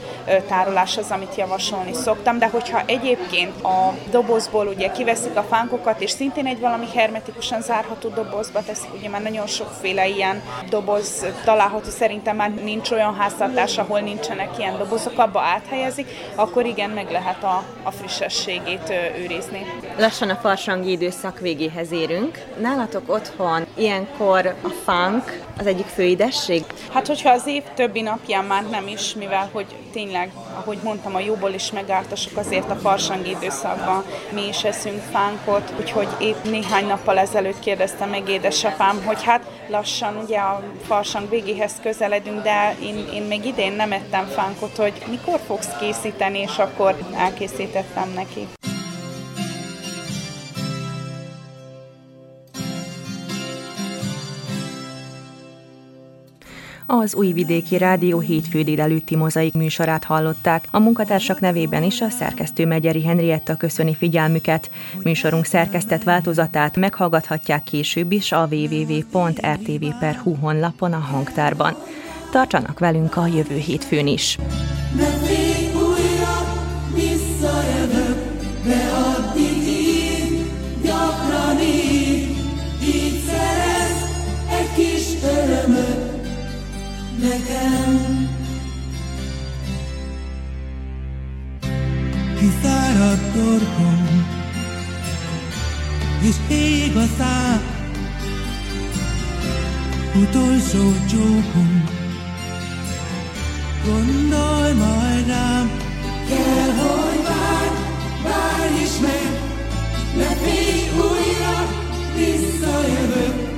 tárolás az, amit javasolni szoktam, de hogyha egyébként a dobozból ugye kiveszik a fánkokat, és szintén egy valami hermetikusan zárható dobozba teszik, ugye már nagyon sokféle ilyen doboz található, szerintem már nincs olyan háztartás, ahol nincsenek ilyen dobozok, abba áthelyezik, akkor igen, meg lehet a, a frissességét őrizni. Lassan a farsangi időszak végéhez érünk. Nálatok otthon ilyenkor a fánk az egyik fő édesség? Hát, hogyha az év többi napján már nem is, mivel hogy tényleg, ahogy mondtam, a jóból is megártasok, azért a farsangi időszakban mi is eszünk fánkot, úgyhogy épp néhány nappal ezelőtt kérdezte meg édesapám, hogy hát lassan ugye a farsang végéhez közeledünk, de én, én még idén nem ettem fánkot, hogy mikor fogsz készíteni, és akkor elkészítettem neki. Az Újvidéki Rádió hétfő délelőtti mozaik műsorát hallották. A munkatársak nevében is a szerkesztő Megyeri Henrietta köszöni figyelmüket. Műsorunk szerkesztett változatát meghallgathatják később is a www.rtv.hu honlapon a hangtárban. Tartsanak velünk a jövő hétfőn is. gyakran nekem. Kiszáradt torkom, és ég a szám, utolsó csókom, gondolj majd rám, kell, hogy várj, várj is meg, ne félj újra, visszajövök,